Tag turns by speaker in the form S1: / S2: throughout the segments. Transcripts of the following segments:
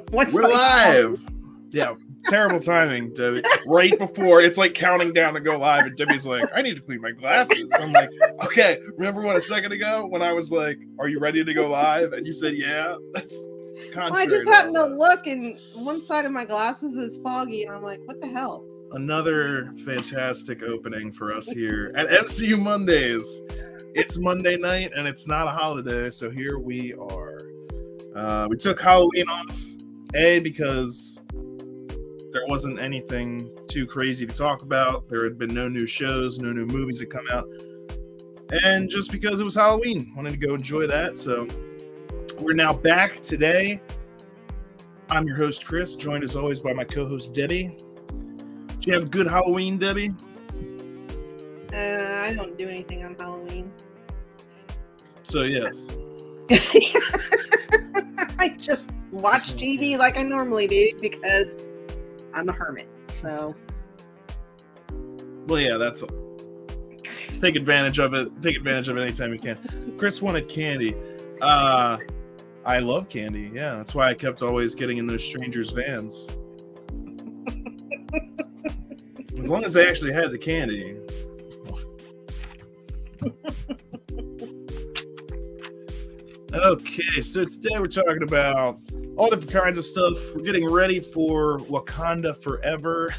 S1: What's
S2: We're
S1: like-
S2: live. Yeah, terrible timing, Debbie. Right before it's like counting down to go live, and Debbie's like, "I need to clean my glasses." I'm like, "Okay." Remember when a second ago when I was like, "Are you ready to go live?" and you said, "Yeah." That's
S1: Well, I just
S2: to
S1: happened to
S2: that.
S1: look, and one side of my glasses is foggy, and I'm like, "What the hell?"
S2: Another fantastic opening for us here at MCU Mondays. It's Monday night and it's not a holiday, so here we are. Uh, we took Halloween off, A, because there wasn't anything too crazy to talk about. There had been no new shows, no new movies that come out. And just because it was Halloween, wanted to go enjoy that. So we're now back today. I'm your host, Chris, joined as always by my co host, Debbie. Did you have a good Halloween, Debbie?
S1: Uh, I don't do anything on Halloween.
S2: So, yes.
S1: I just watch TV like I normally do because I'm a hermit. So
S2: Well, yeah, that's take advantage of it. Take advantage of it anytime you can. Chris wanted candy. Uh, I love candy. Yeah, that's why I kept always getting in those strangers' vans. As long as they actually had the candy. Okay, so today we're talking about all different kinds of stuff. We're getting ready for Wakanda Forever.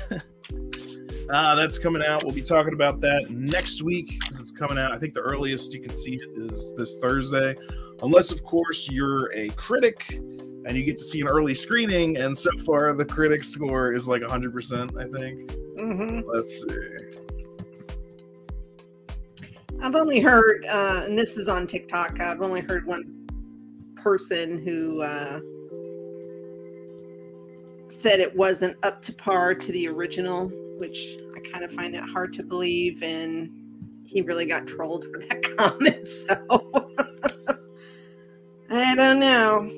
S2: uh, that's coming out. We'll be talking about that next week because it's coming out. I think the earliest you can see it is this Thursday, unless, of course, you're a critic and you get to see an early screening. And so far, the critic score is like 100%, I think.
S1: mhm.
S2: Let's see.
S1: I've only heard, uh, and this is on TikTok. I've only heard one person who uh, said it wasn't up to par to the original, which I kind of find that hard to believe. And he really got trolled for that comment. So I don't know.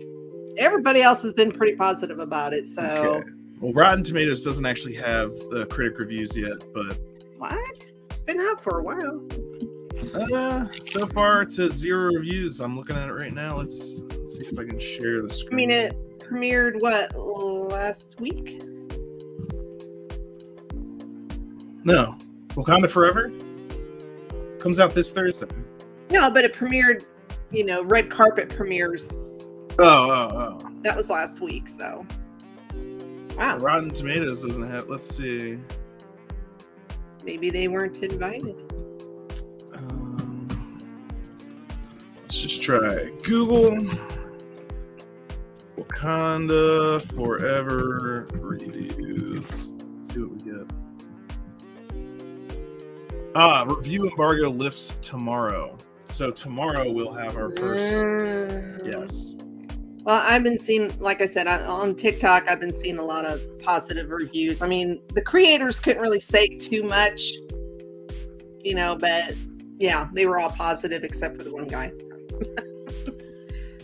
S1: Everybody else has been pretty positive about it. So
S2: Okay. Well, Rotten Tomatoes doesn't actually have the critic reviews yet, but
S1: what? It's been out for a while.
S2: uh, so far it's at zero reviews. I'm looking at it right now. Let's, let's see if I can share the screen.
S1: I mean, it premiered what last week?
S2: No, Wakanda Forever comes out this Thursday.
S1: No, but it premiered. You know, red carpet premieres.
S2: Oh, oh, oh.
S1: That was last week. So, wow,
S2: Rotten Tomatoes doesn't have. Let's see.
S1: maybe they weren't invited.
S2: Um, let's just try Google Wakanda Forever reviews. Let's see what we get. Ah, review embargo lifts tomorrow. So tomorrow we'll have our first. Yes.
S1: Well, I've been seeing, like I said, I- on TikTok, I've been seeing a lot of positive reviews. I mean, the creators couldn't really say too much, you know, but yeah, they were all positive except for the one guy. So.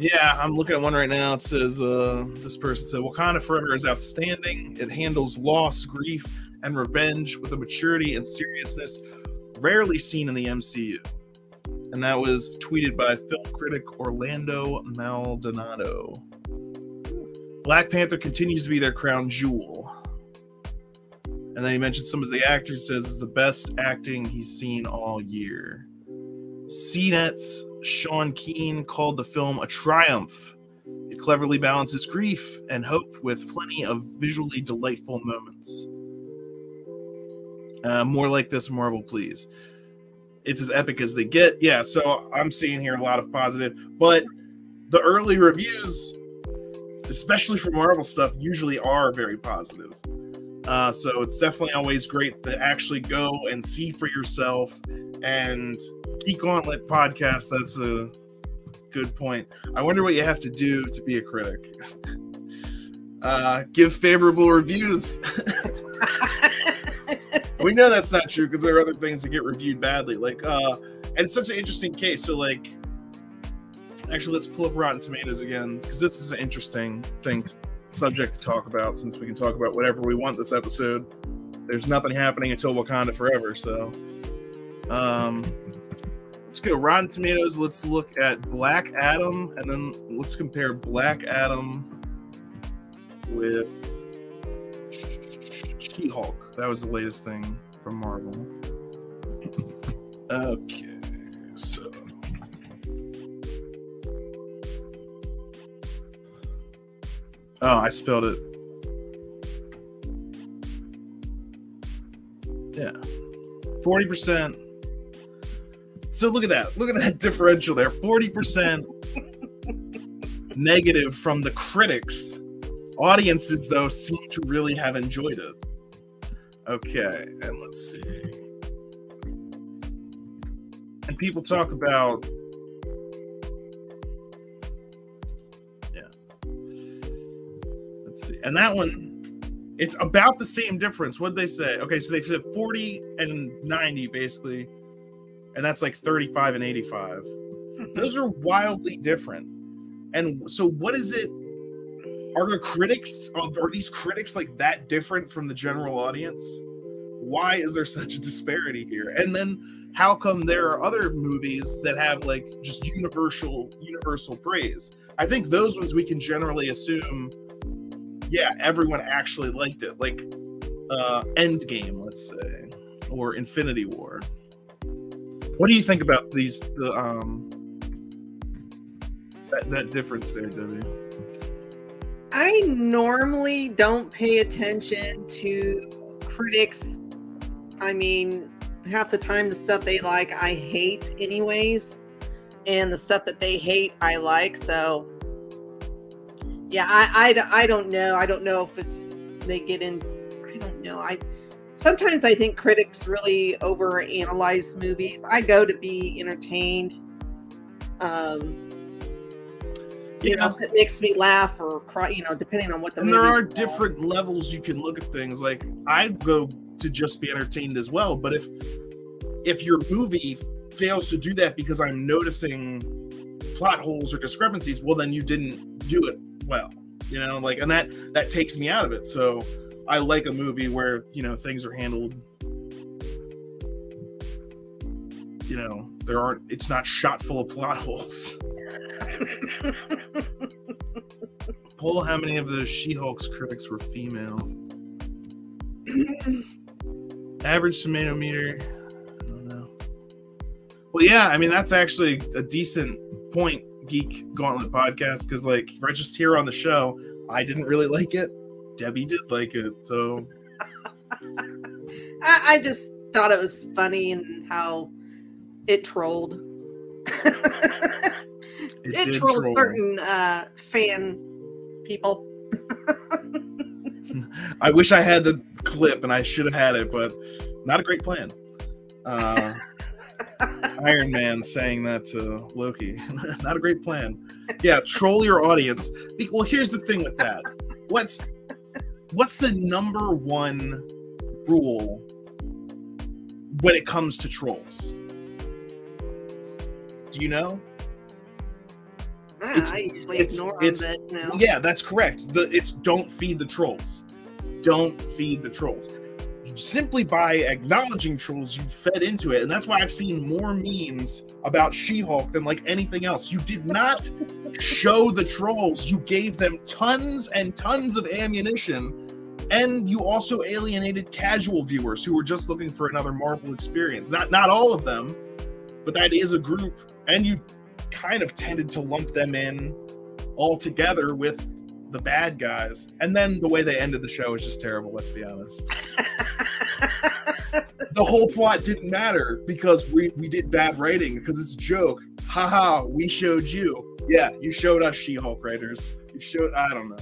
S2: Yeah, I'm looking at one right now. It says uh, this person said Wakanda Forever is outstanding. It handles loss, grief, and revenge with a maturity and seriousness rarely seen in the MCU. And that was tweeted by film critic Orlando Maldonado. Black Panther continues to be their crown jewel. And then he mentioned some of the actors says is the best acting he's seen all year. CNET's Sean Keane called the film a triumph. It cleverly balances grief and hope with plenty of visually delightful moments. Uh, more like this, Marvel, please. It's as epic as they get. Yeah, so I'm seeing here a lot of positive, but the early reviews, especially for Marvel stuff, usually are very positive. Uh, so it's definitely always great to actually go and see for yourself. And Geek Gauntlet podcast, that's a good point. I wonder what you have to do to be a critic. Uh, give favorable reviews. we know that's not true because there are other things that get reviewed badly. Like, uh, and it's such an interesting case. So, like, actually, let's pull up Rotten Tomatoes again because this is an interesting thing, subject to talk about. Since we can talk about whatever we want this episode, there's nothing happening until Wakanda Forever. So, um, let's go Rotten Tomatoes. Let's look at Black Adam, and then let's compare Black Adam with She Hulk. That was the latest thing from Marvel. Okay, so. Oh, I spelled it. Yeah. 40%. So look at that. Look at that differential there. 40% negative from the critics. Audiences, though, seem to really have enjoyed it. Okay, and let's see. And people talk about. Yeah. Let's see. And that one, it's about the same difference. What'd they say? Okay, so they said 40 and 90, basically. And that's like 35 and 85. Those are wildly different. And so, what is it? Are the critics are these critics like that different from the general audience? Why is there such a disparity here? And then how come there are other movies that have like just universal universal praise? I think those ones we can generally assume, yeah, everyone actually liked it. Like uh Endgame, let's say, or Infinity War. What do you think about these the um that, that difference there, Debbie?
S1: I normally don't pay attention to critics. I mean, half the time the stuff they like I hate anyways, and the stuff that they hate I like. So yeah, I, I, I don't know. I don't know if it's they get in. I don't know. I sometimes I think critics really over analyze movies. I go to be entertained. Um, you
S2: Yeah.
S1: know, it makes me laugh or cry, you know, depending on what the
S2: and there are
S1: about.
S2: different levels you can look at things like i go to just be entertained as well but if if your movie fails to do that because i'm noticing plot holes or discrepancies well then you didn't do it well you know like and that that takes me out of it so i like a movie where you know things are handled you know there aren't it's not shot full of plot holes Poll how many of the She-Hulk's critics were female. Average tomato meter. I don't know. Well, yeah, I mean that's actually a decent point, Geek Gauntlet podcast, because like right just here on the show, I didn't really like it. Debbie did like it, so
S1: I, I just thought it was funny and how it trolled.
S2: it,
S1: it trolled
S2: troll.
S1: certain uh, fan people.
S2: I wish I had the clip, and I should have had it, but not a great plan. Uh, Iron Man saying that to Loki, not a great plan. Yeah, troll your audience. Well, here's the thing with that. What's what's the number one rule when it comes to trolls? Do you know?
S1: Ah, I usually
S2: it's-
S1: ignore them,
S2: it's-
S1: but you.
S2: Yeah, that's correct. The, it's don't feed the trolls. Don't feed the trolls. Simply by acknowledging trolls, you fed into it, and that's why I've seen more memes about She-Hulk than like anything else. You did not show the trolls. You gave them tons and tons of ammunition, and you also alienated casual viewers who were just looking for another Marvel experience. Not not all of them, but that is a group, and you kind of tended to lump them in all together with the bad guys. And then the way they ended the show is just terrible, let's be honest. the whole plot didn't matter because we, we did bad writing because it's a joke. Haha, we showed you. Yeah, you showed us She-Hulk writers. You showed I don't know.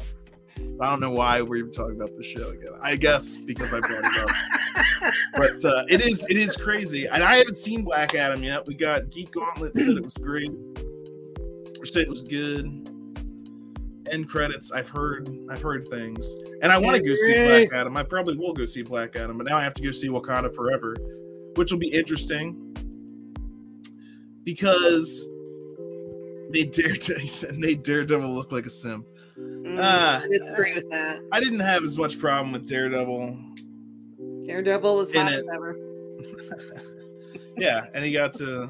S2: I don't know why we're even talking about the show again. I guess because I brought it up. but uh, it is it is crazy. And I haven't seen Black Adam yet. We got Geek Gauntlet said it was great. Or said it was good. End credits. I've heard I've heard things. And I want to go see Black Adam. I probably will go see Black Adam, but now I have to go see Wakanda Forever, which will be interesting because they dare to made Daredevil look like a simp.
S1: Mm,
S2: Ah.
S1: I disagree with that.
S2: I didn't have as much problem with Daredevil.
S1: Daredevil was hot as ever.
S2: yeah, and he got to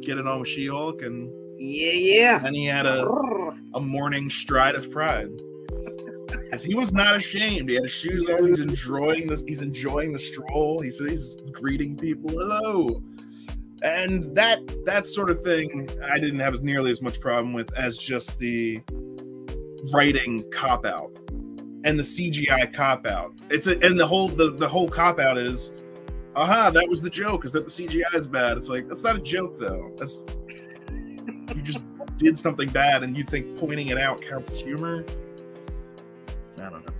S2: get it on with She-Hulk, and
S1: Yeah, yeah.
S2: And he had a, a morning stride of pride. Yes. He was not ashamed. He had his shoes on. He's enjoying this. He's enjoying the stroll. He's, he's greeting people. Hello. And that that sort of thing, I didn't have as nearly as much problem with as just the writing cop out and the CGI cop out. It's a, and the whole the, the whole cop out is, aha, that was the joke. Is that the CGI is bad? It's like that's not a joke though. That's you just did something bad and you think pointing it out counts as humor. I don't know.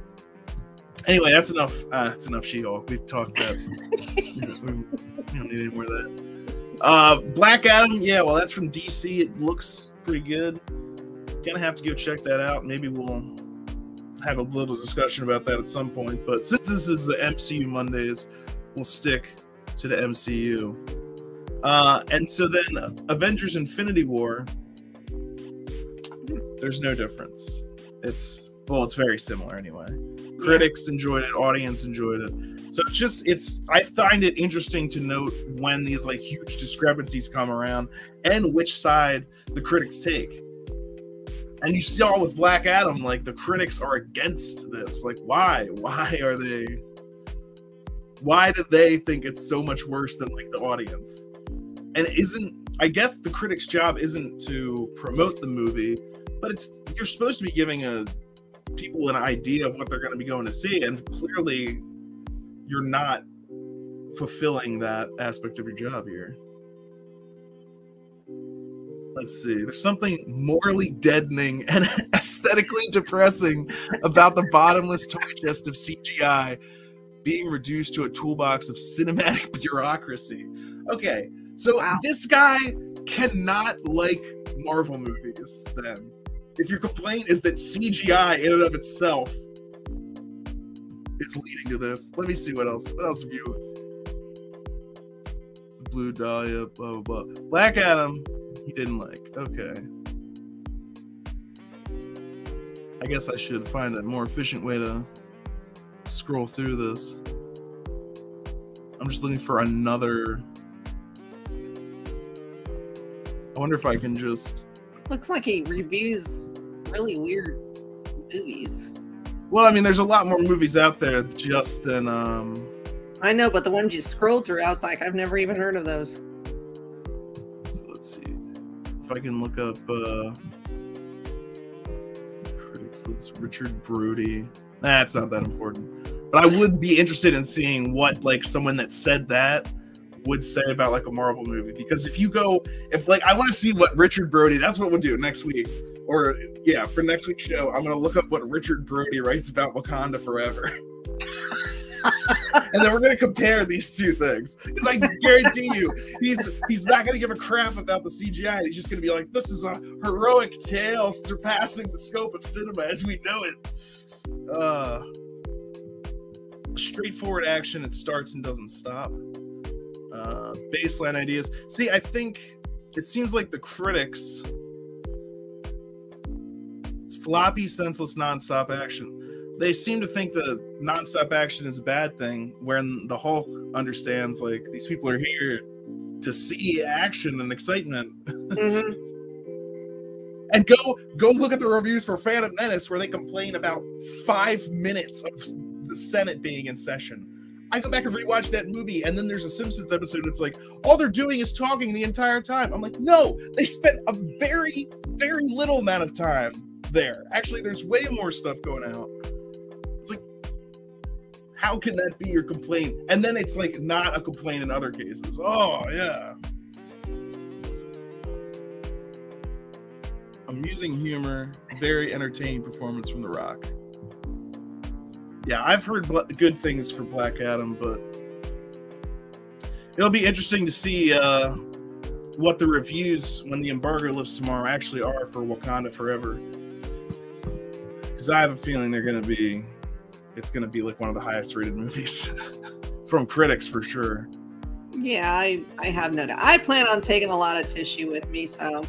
S2: Anyway, that's enough. Uh, that's enough She-Hulk. We've talked that. we, don't need any more of that. Uh, Black Adam. Yeah, well, that's from DC. It looks pretty good. Gonna have to go check that out. Maybe we'll have a little discussion about that at some point. But since this is the MCU Mondays, we'll stick to the MCU. Uh, and so then Avengers Infinity War, there's no difference. It's, well, it's very similar anyway. Critics enjoyed it, audience enjoyed it. So it's just, it's, I find it interesting to note when these like huge discrepancies come around and which side the critics take and you see all with Black Adam, like the critics are against this. Like, why? Why are they? Why do they think it's so much worse than like the audience? And isn't I guess the critic's job isn't to promote the movie, but it's you're supposed to be giving a people an idea of what they're going to be going to see, and clearly you're not fulfilling that aspect of your job here let's see there's something morally deadening and aesthetically depressing about the bottomless toy chest of cgi being reduced to a toolbox of cinematic bureaucracy okay so wow. this guy cannot like marvel movies then if your complaint is that cgi in and of itself is leading to this let me see what else what else have you blue dahlia blah blah blah black adam he didn't like. Okay. I guess I should find a more efficient way to scroll through this. I'm just looking for another. I wonder if I can just.
S1: Looks like he reviews really weird movies.
S2: Well, I mean, there's a lot more movies out there just than. um
S1: I know, but the ones you scrolled through, I was like, I've never even heard of those.
S2: So let's see if I can look up uh, critics list, Richard Brody. That's not that important. But I would be interested in seeing what like someone that said that would say about like a Marvel movie. Because if you go, if like I want to see what Richard Brody, that's what we'll do next week. Or yeah, for next week's show, I'm gonna look up what Richard Brody writes about Wakanda Forever. and then we're gonna compare these two things because I guarantee you, he's he's not gonna give a crap about the CGI. He's just gonna be like, "This is a heroic tale surpassing the scope of cinema as we know it." Uh, straightforward action. It starts and doesn't stop. Uh, baseline ideas. See, I think it seems like the critics sloppy, senseless, nonstop action they seem to think that nonstop action is a bad thing when the hulk understands like these people are here to see action and excitement mm-hmm. and go go look at the reviews for phantom menace where they complain about five minutes of the senate being in session I go back and rewatch that movie, and then there's a Simpsons episode. It's like all they're doing is talking the entire time. I'm like, no, they spent a very, very little amount of time there. Actually, there's way more stuff going out how can that be your complaint? And then it's like not a complaint in other cases. Oh, yeah. Amusing humor, very entertaining performance from The Rock. Yeah, I've heard good things for Black Adam, but it'll be interesting to see uh, what the reviews when the embargo lifts tomorrow actually are for Wakanda Forever. Because I have a feeling they're going to be it's going to be like one of the highest rated movies from critics for sure.
S1: Yeah, I I have no doubt. I plan on taking a lot of tissue with me, so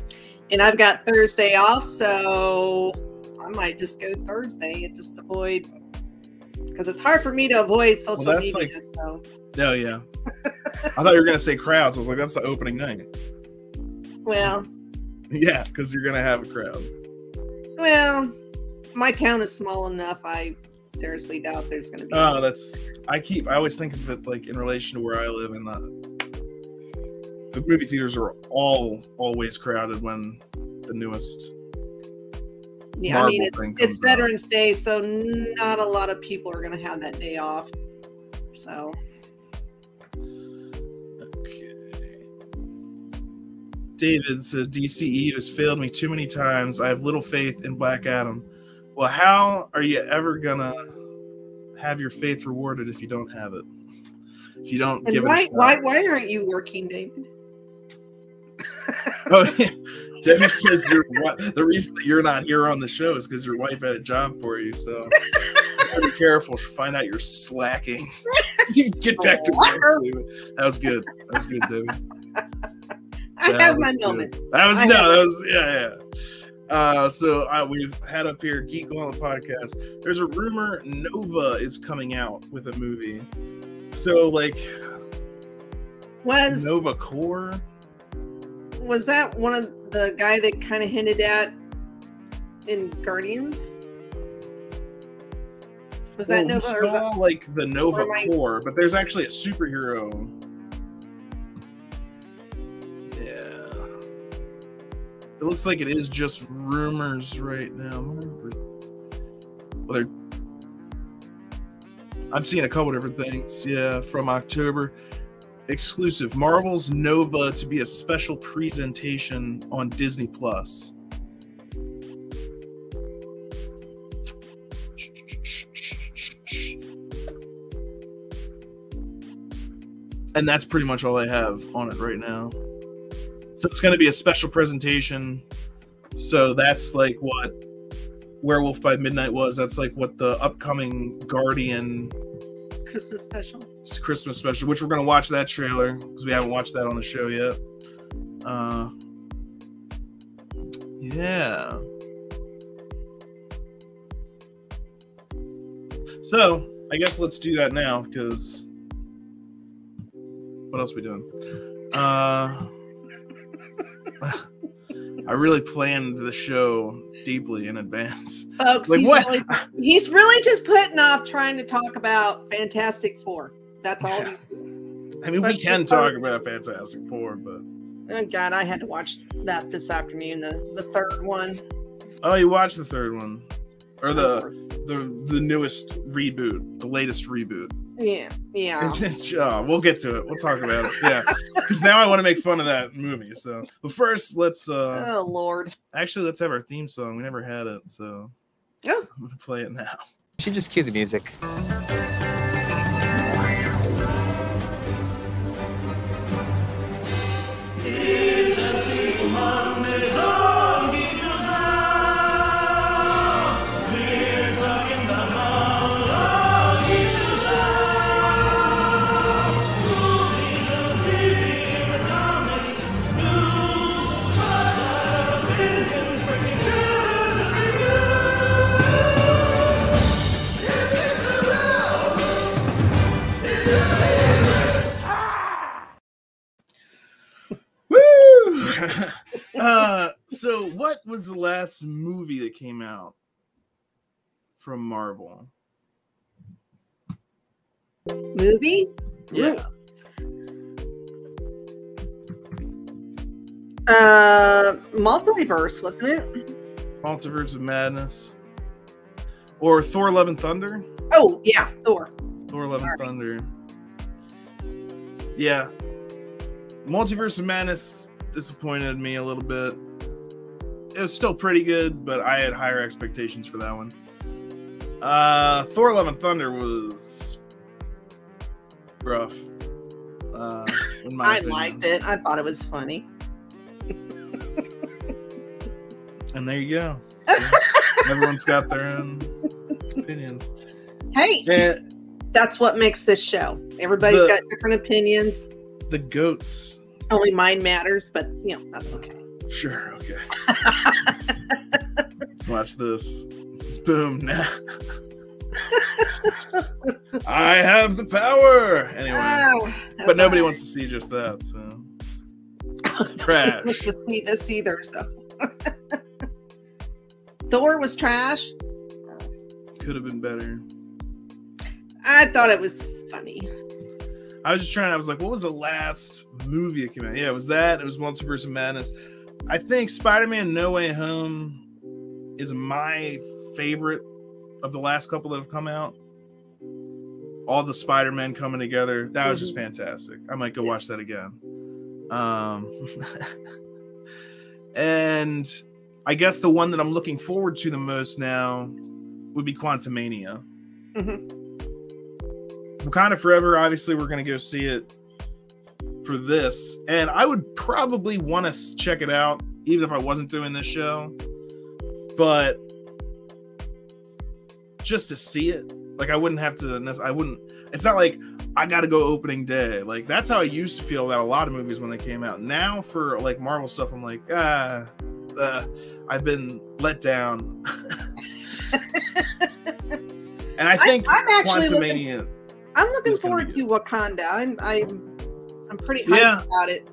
S1: and I've got Thursday off, so I might just go Thursday and just avoid because it's hard for me to avoid social well, media. Like, so.
S2: Oh yeah. I thought you were gonna say crowds. I was like, that's the opening night.
S1: Well.
S2: Yeah, because you're gonna have a crowd.
S1: Well, my town is small enough. I seriously doubt there's going to be.
S2: Oh, that's. I keep. I always think of it like in relation to where I live, and the the movie theaters are all always crowded when the newest.
S1: yeah, I mean, it's, it's
S2: comes out.
S1: Veterans Day, so not a lot of people are going to have that day off. So
S2: Okay. David said DCE has failed me too many times. I have little faith in Black Adam. Well, how are you ever gonna have your faith rewarded if you don't have it? If you don't
S1: and
S2: give
S1: why
S2: it
S1: why why aren't you working, David?
S2: Oh, yeah. Debbie says your the reason that you're not here on the show is because your wife had a job for you. So be careful. She'll find out you're slacking. get back to work. David. That was good. That was good, Debbie.
S1: I
S2: That
S1: have my
S2: good.
S1: moments.
S2: That was
S1: I
S2: no, that was yeah, yeah. Uh, so uh, we've had up here Geek Gauntlet podcast. There's a rumor Nova is coming out with a movie. So like
S1: Was
S2: Nova Corps.
S1: was that one of the guy that kind of hinted at in Guardians? Was that
S2: Well,
S1: Nova? Or was
S2: saw
S1: that,
S2: like the Nova
S1: or
S2: Core, but there's actually a superhero. Looks like it is just rumors right now. I'm seeing a couple different things. Yeah, from October. Exclusive Marvel's Nova to be a special presentation on Disney Plus. And that's pretty much all I have on it right now. So it's going to be a special presentation. So that's like what Werewolf by Midnight was. That's like what the upcoming Guardian
S1: Christmas special?
S2: Christmas special, which we're going to watch that trailer because we haven't watched that on the show yet. Uh, yeah. So I guess let's do that now because what else we doing? Uh, I really planned the show deeply in advance.
S1: Folks,
S2: Like
S1: he's,
S2: what?
S1: Really, he's really just putting off trying to talk about Fantastic Four. That's all
S2: Yeah.
S1: he's doing.
S2: I mean, we can talk about Fantastic Four, but
S1: Oh God, I had to watch that this afternoon. The the third one.
S2: oh, you watched the third one or the the the newest reboot, the latest reboot.
S1: Yeah yeah.
S2: It's- it's- uh, we'll get to it. We'll talk about it. Yeah, because now I want to make fun of that movie. So, but first, let's uh
S1: oh Lord.
S2: actually let's have our theme song. We never had it, so
S1: Oh.
S2: I'm gonna play it now.
S3: You should just cue the music.
S2: Uh, so what was the last movie that came out from Marvel?
S1: Movie.
S2: Yeah.
S1: Uh, multiverse wasn't it?
S2: Multiverse of Madness. Or Thor Love and Thunder?
S1: Oh yeah, Thor.
S2: Thor Love and
S1: Sorry.
S2: Thunder. Yeah. Multiverse of Madness disappointed me a little bit. It was still pretty good, but I had higher expectations for that one. Uh Thor Love and Thunder was rough. Uh,
S1: I
S2: opinion.
S1: liked it. I thought it was funny.
S2: And there you go. Everyone's got their own opinions.
S1: Hey,
S2: And
S1: that's what makes this show. Everybody's
S2: The-
S1: got different opinions.
S2: the goats.
S1: Only mine matters, but you know that's okay.
S2: Sure, okay. Watch this. Boom. Now. I have the power. Anyway,
S1: Oh,
S2: but nobody
S1: all
S2: wants to see just that. So trash.
S1: wants to see this either. So Thor was trash.
S2: could have been better.
S1: I thought it was funny.
S2: I was just trying. I was like, what was the last movie that came out? Yeah, it was that. It was Multiverse of Madness. I think Spider-Man: No Way Home is my favorite of the last couple that have come out. All the Spider-Men coming together. That was just fantastic. I might go watch that again. Um, and I guess the one that I'm looking forward to the most now would be Quantumania.
S1: Mhm.
S2: Wakanda Forever, obviously, we're going to go see it for this. And I would probably want to check it out, even if I wasn't doing this show. But just to see it, like, I wouldn't have to, I wouldn't, it's not like I got to go opening day. Like, that's how I used to feel about a lot of movies when they came out. Now, for like Marvel stuff, I'm like, ah, uh, I've been let down. and I think
S1: I'm actually looking. I'm looking forward to Wakanda. I'm I'm I'm pretty hyped
S2: Yeah.
S1: about it.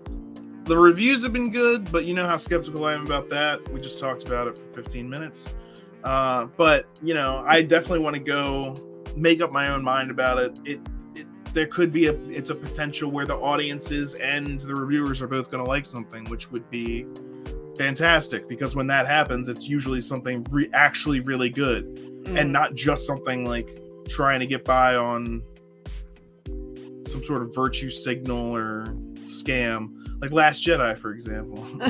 S2: the reviews have been good, but you know how skeptical I am about that. We just talked about it for 15 minutes. Uh, but you know, I definitely want to go make up my own mind about it. It, it there could be a it's a potential where the audiences and the reviewers are both going to like something, which would be fantastic because when that happens, it's usually something re- actually really good
S1: Mm.
S2: and not just something like trying to get by on some sort of virtue signal or scam, like Last Jedi, for example,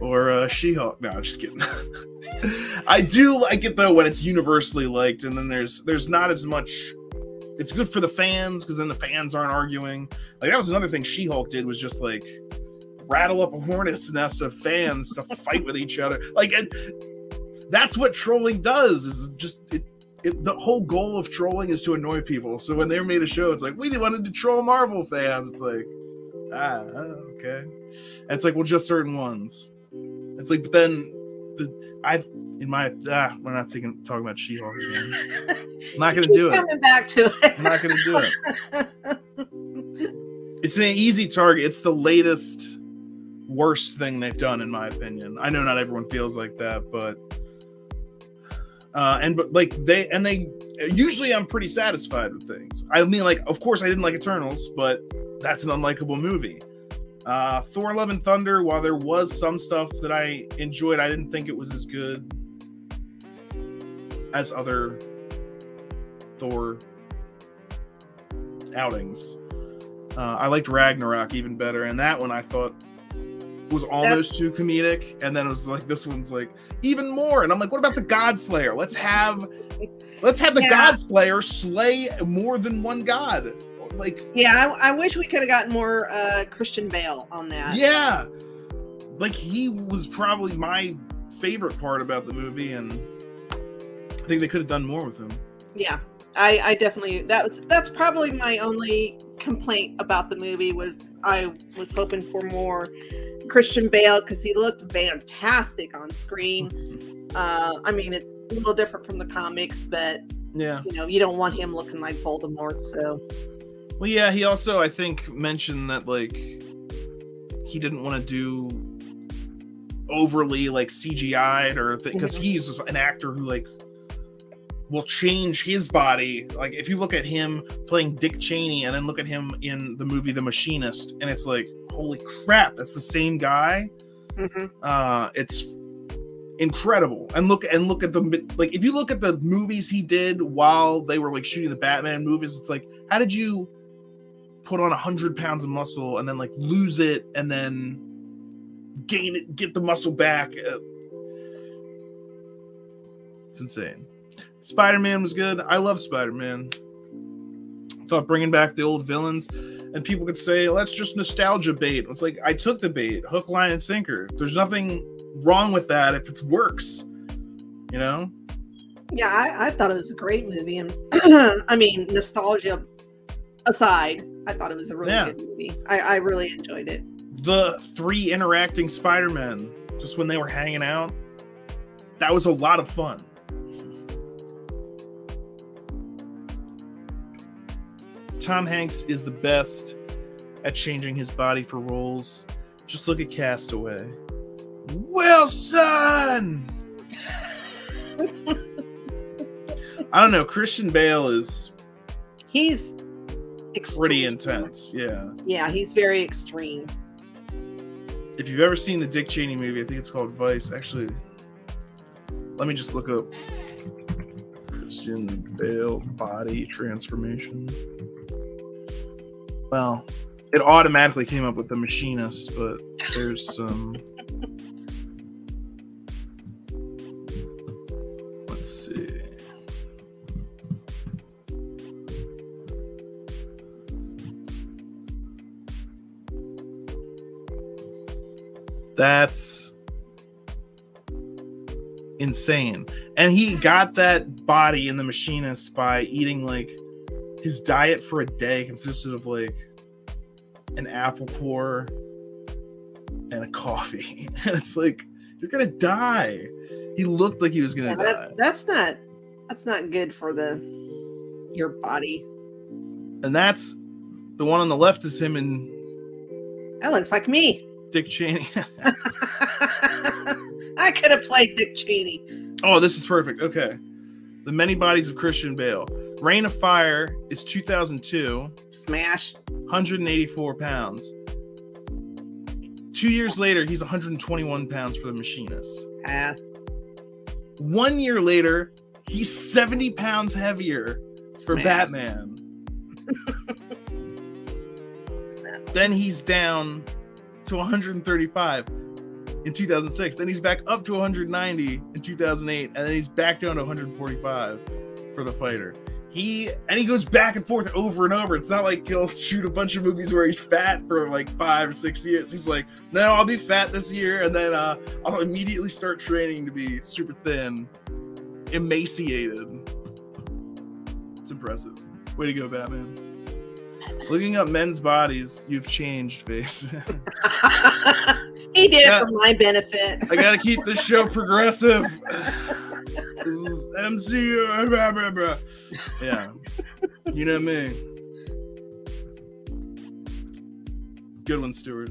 S2: or uh, She-Hulk. No, I'm just kidding. I do like it though when it's universally liked, and then there's there's not as much. It's good for the fans because then the fans aren't arguing. Like that was another thing She-Hulk did was just like rattle up a hornet's nest of fans to fight with each other. Like it, that's what trolling does. Is just it, it. The whole goal of trolling is to annoy people. So when they made a show, it's like we wanted to troll Marvel fans. It's like ah okay. And it's like well just certain ones. It's like but then the I in my ah we're not taking talking about She-Hulk again. I'm not gonna do it.
S1: Coming back to it.
S2: I'm not gonna do it. It's an easy target. It's the latest worst thing they've done, in my opinion. I know not everyone feels like that, but uh, and but like they and they usually I'm pretty satisfied with things. I mean, like of course I didn't like Eternals, but that's an unlikable movie. Uh, Thor: Love and Thunder. While there was some stuff that I enjoyed, I didn't think it was as good as other Thor outings. Uh, I liked Ragnarok even better, and that one I thought was almost too comedic. And then it was like this one's like even more, and I'm like, what about the God Slayer? Let's have let's have the
S1: Yeah.
S2: God Slayer slay more than one god. Like
S1: Yeah, I, I wish we could have gotten more uh, Christian Bale on that.
S2: yeah, like he was probably my favorite part about the movie, and I think they could have done more with him.
S1: Yeah, I, I definitely that was that's probably my only complaint about the movie was I was hoping for more Christian Bale because he looked fantastic on screen. Uh, I mean, it's a little different from the comics, but
S2: Yeah.
S1: you know, you don't want him looking like Voldemort. So
S2: Well, yeah, he also I think mentioned that like he didn't want to do overly like CGI'd or because he's an actor who like will change his body. Like if you look at him playing Dick Cheney and then look at him in the movie The Machinist, and it's like, holy crap, that's the same guy.
S1: mhm.
S2: Uh, it's incredible. And look and look at the like if you look at the movies he did while they were like shooting the Batman movies, it's like how did you put on a hundred pounds of muscle and then like lose it and then gain it, get the muscle back? Uh, It's insane. Spider Man was good. I love Spider Man. Thought bringing back the old villains and people could say, let's just nostalgia bait. It's like, I took the bait, hook, line, and sinker. There's nothing wrong with that if it works, you know?
S1: yeah, I, I thought it was a great movie, and I mean, nostalgia aside, I thought it was a really
S2: Yeah.
S1: good movie. I, I really enjoyed it.
S2: The three interacting Spider Men, just when they were hanging out, that was a lot of fun. Tom Hanks is the best at changing his body for roles. Just look at Castaway. Wilson! I don't know. Christian Bale is
S1: He's
S2: pretty intense. Yeah.
S1: Yeah, he's very extreme.
S2: If you've ever seen the Dick Cheney movie, I think it's called Vice. Actually, let me just look up Christian Bale body transformation. Well, it automatically came up with the machinist, but there's some. Let's see. That's insane. And he got that body in the machinist by eating like his diet for a day consisted of like an apple core and a coffee. And it's like, you're gonna die. He looked like he was gonna
S1: Yeah,
S2: die.
S1: that, that's not that's not good for the your body.
S2: And that's the one on the left is him and
S1: That looks like me.
S2: Dick Cheney.
S1: I could have played Dick Cheney.
S2: oh, this is perfect. Okay. The Many Bodies of Christian Bale. Reign of Fire is 2002.
S1: Smash.
S2: 184 pounds. Two years later, he's 121 pounds for the machinist.
S1: Pass.
S2: One year later, he's 70 pounds heavier for
S1: Smash.
S2: Batman. then he's down to 135 in 2006. Then he's back up to 190 in 2008, and then he's back down to 145 for the fighter. He and he goes back and forth over and over. It's not like he'll shoot a bunch of movies where he's fat for like five or six years. He's like, no, I'll be fat this year, and then uh, I'll immediately start training to be super thin, emaciated. It's impressive. Way to go, Batman. Looking up men's bodies, you've changed, face.
S1: he did it for my benefit.
S2: I gotta keep this show progressive. is MCU. blah, blah, blah. Yeah, you know me. Good one, Stuart.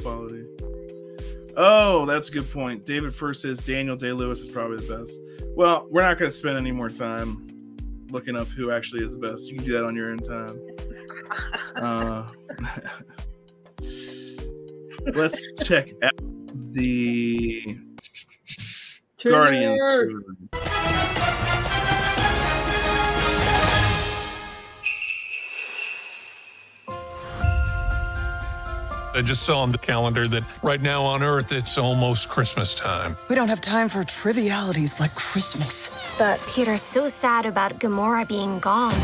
S2: Quality. Oh, that's a good point. David first says Daniel Day Lewis is probably the best. Well, we're not going to spend any more time looking up who actually is the best. You can do that on your own time. Uh, let's check out the Guardian.
S3: I just saw on the calendar that right now on Earth it's almost Christmas time.
S4: We don't have time for trivialities like Christmas.
S5: But Peter's so sad about Gamora being gone.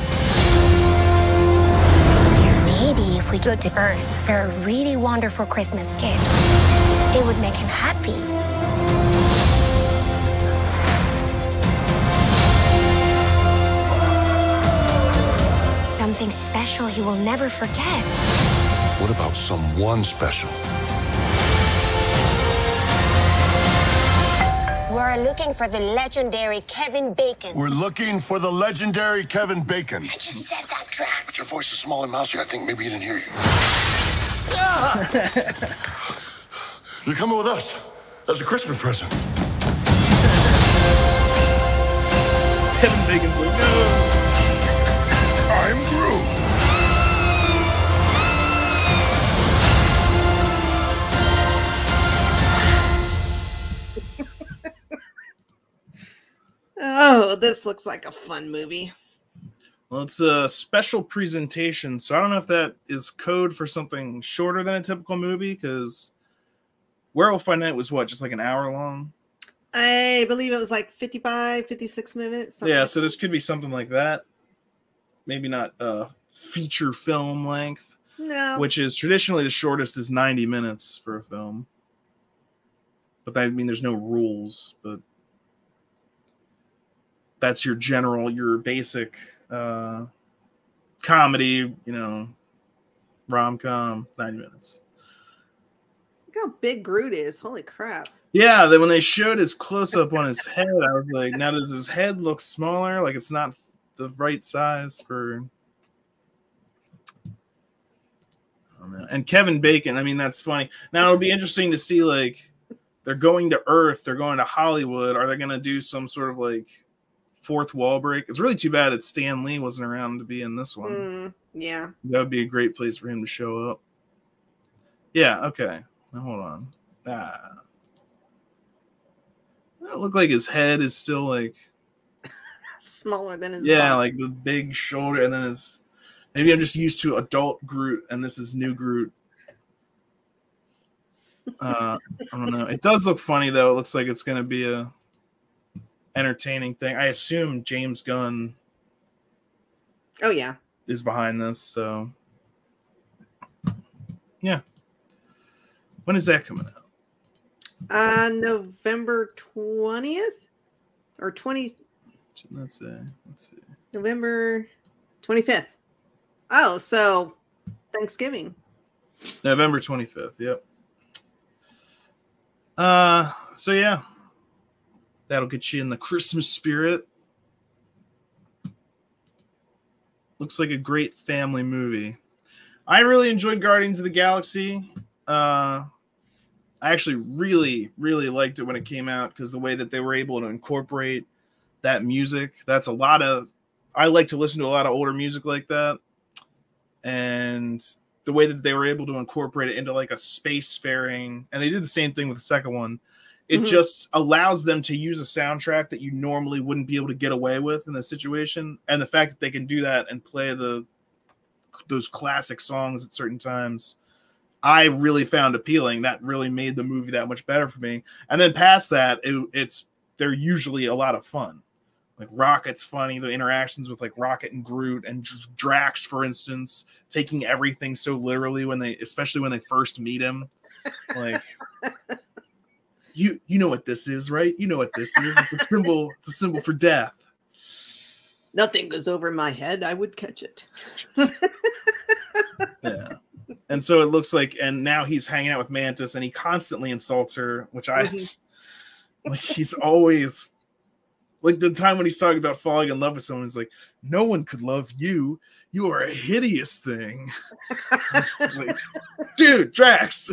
S5: Maybe if we go to Earth for a really wonderful Christmas gift, it would make him happy. Something special he will never forget.
S6: What about someone special?
S5: We're looking for the legendary Kevin Bacon.
S6: We're looking for the legendary Kevin Bacon.
S5: I just said that, Drax.
S6: Your voice is small and mousy. I think maybe he didn't hear you. You're coming with us as a Christmas present.
S2: Kevin Bacon. Like, no.
S1: Oh, this looks like a fun movie.
S2: Well, it's a special presentation, so I don't know if that is code for something shorter than a typical movie. Because Werewolf by Night was what, just like an hour long?
S1: I believe it was like 55, 56 minutes.
S2: yeah,
S1: like
S2: so this could be something like that. Maybe not uh, feature film length,
S1: No.
S2: which is traditionally the shortest is 90 minutes for a film. But that, I mean, there's no rules, but that's your general, your basic uh, comedy, you know, rom com, 90 minutes.
S1: Look how big Groot is. Holy crap.
S2: Yeah, then when they showed his close up on his head, I was like, now does his head look smaller? Like it's not the right size for. Oh. And Kevin Bacon, I mean, that's funny. Now it'll be interesting to see like they're going to Earth, they're going to Hollywood. Are they going to do some sort of like fourth wall break. It's really too bad that Stan Lee wasn't around to be in this one.
S1: Mm, yeah.
S2: That would be a great place for him to show up. Yeah, okay. Now, hold on. Ah. It looked like his head is still like
S1: Smaller than his
S2: yeah,
S1: body.
S2: like the big shoulder, and then his maybe I'm just used to adult Groot, and this is new Groot. Uh, I don't know. It does look funny though. It looks like it's gonna be a entertaining thing. I assume James Gunn
S1: Oh yeah.
S2: is behind this, so yeah. When is that coming out?
S1: Uh November twentieth or twenty
S2: Let's see. Let's see.
S1: November twenty fifth. Oh, so Thanksgiving.
S2: November 25th. Yep. Uh so yeah. That'll get you in the Christmas spirit. Looks like a great family movie. I really enjoyed Guardians of the Galaxy. Uh I actually really really liked it when it came out because the way that they were able to incorporate that music, that's a lot of I like to listen to a lot of older music like that. And the way that they were able to incorporate it into like a spacefaring, and they did the same thing with the second one. It
S1: Mhm.
S2: just allows them to use a soundtrack that you normally wouldn't be able to get away with in the situation, and the fact that they can do that and play the those classic songs at certain times, I really found appealing. That really made the movie that much better for me. And then past that, it, it's they're usually a lot of fun. Like Rocket's funny, the interactions with like Rocket and Groot and Drax, for instance, taking everything so literally when they, especially when they first meet him, like. You, you know what this is, right? You know what this is. It's a symbol. It's a symbol for death.
S1: Nothing goes over my head. I would catch it.
S2: Yeah. And so it looks like, and now he's hanging out with Mantis, and he constantly insults her, which I
S1: Mhm.
S2: like. He's always like the time when he's talking about falling in love with someone. He's like, "No one could love you. You are a hideous thing." Like, dude, Drax,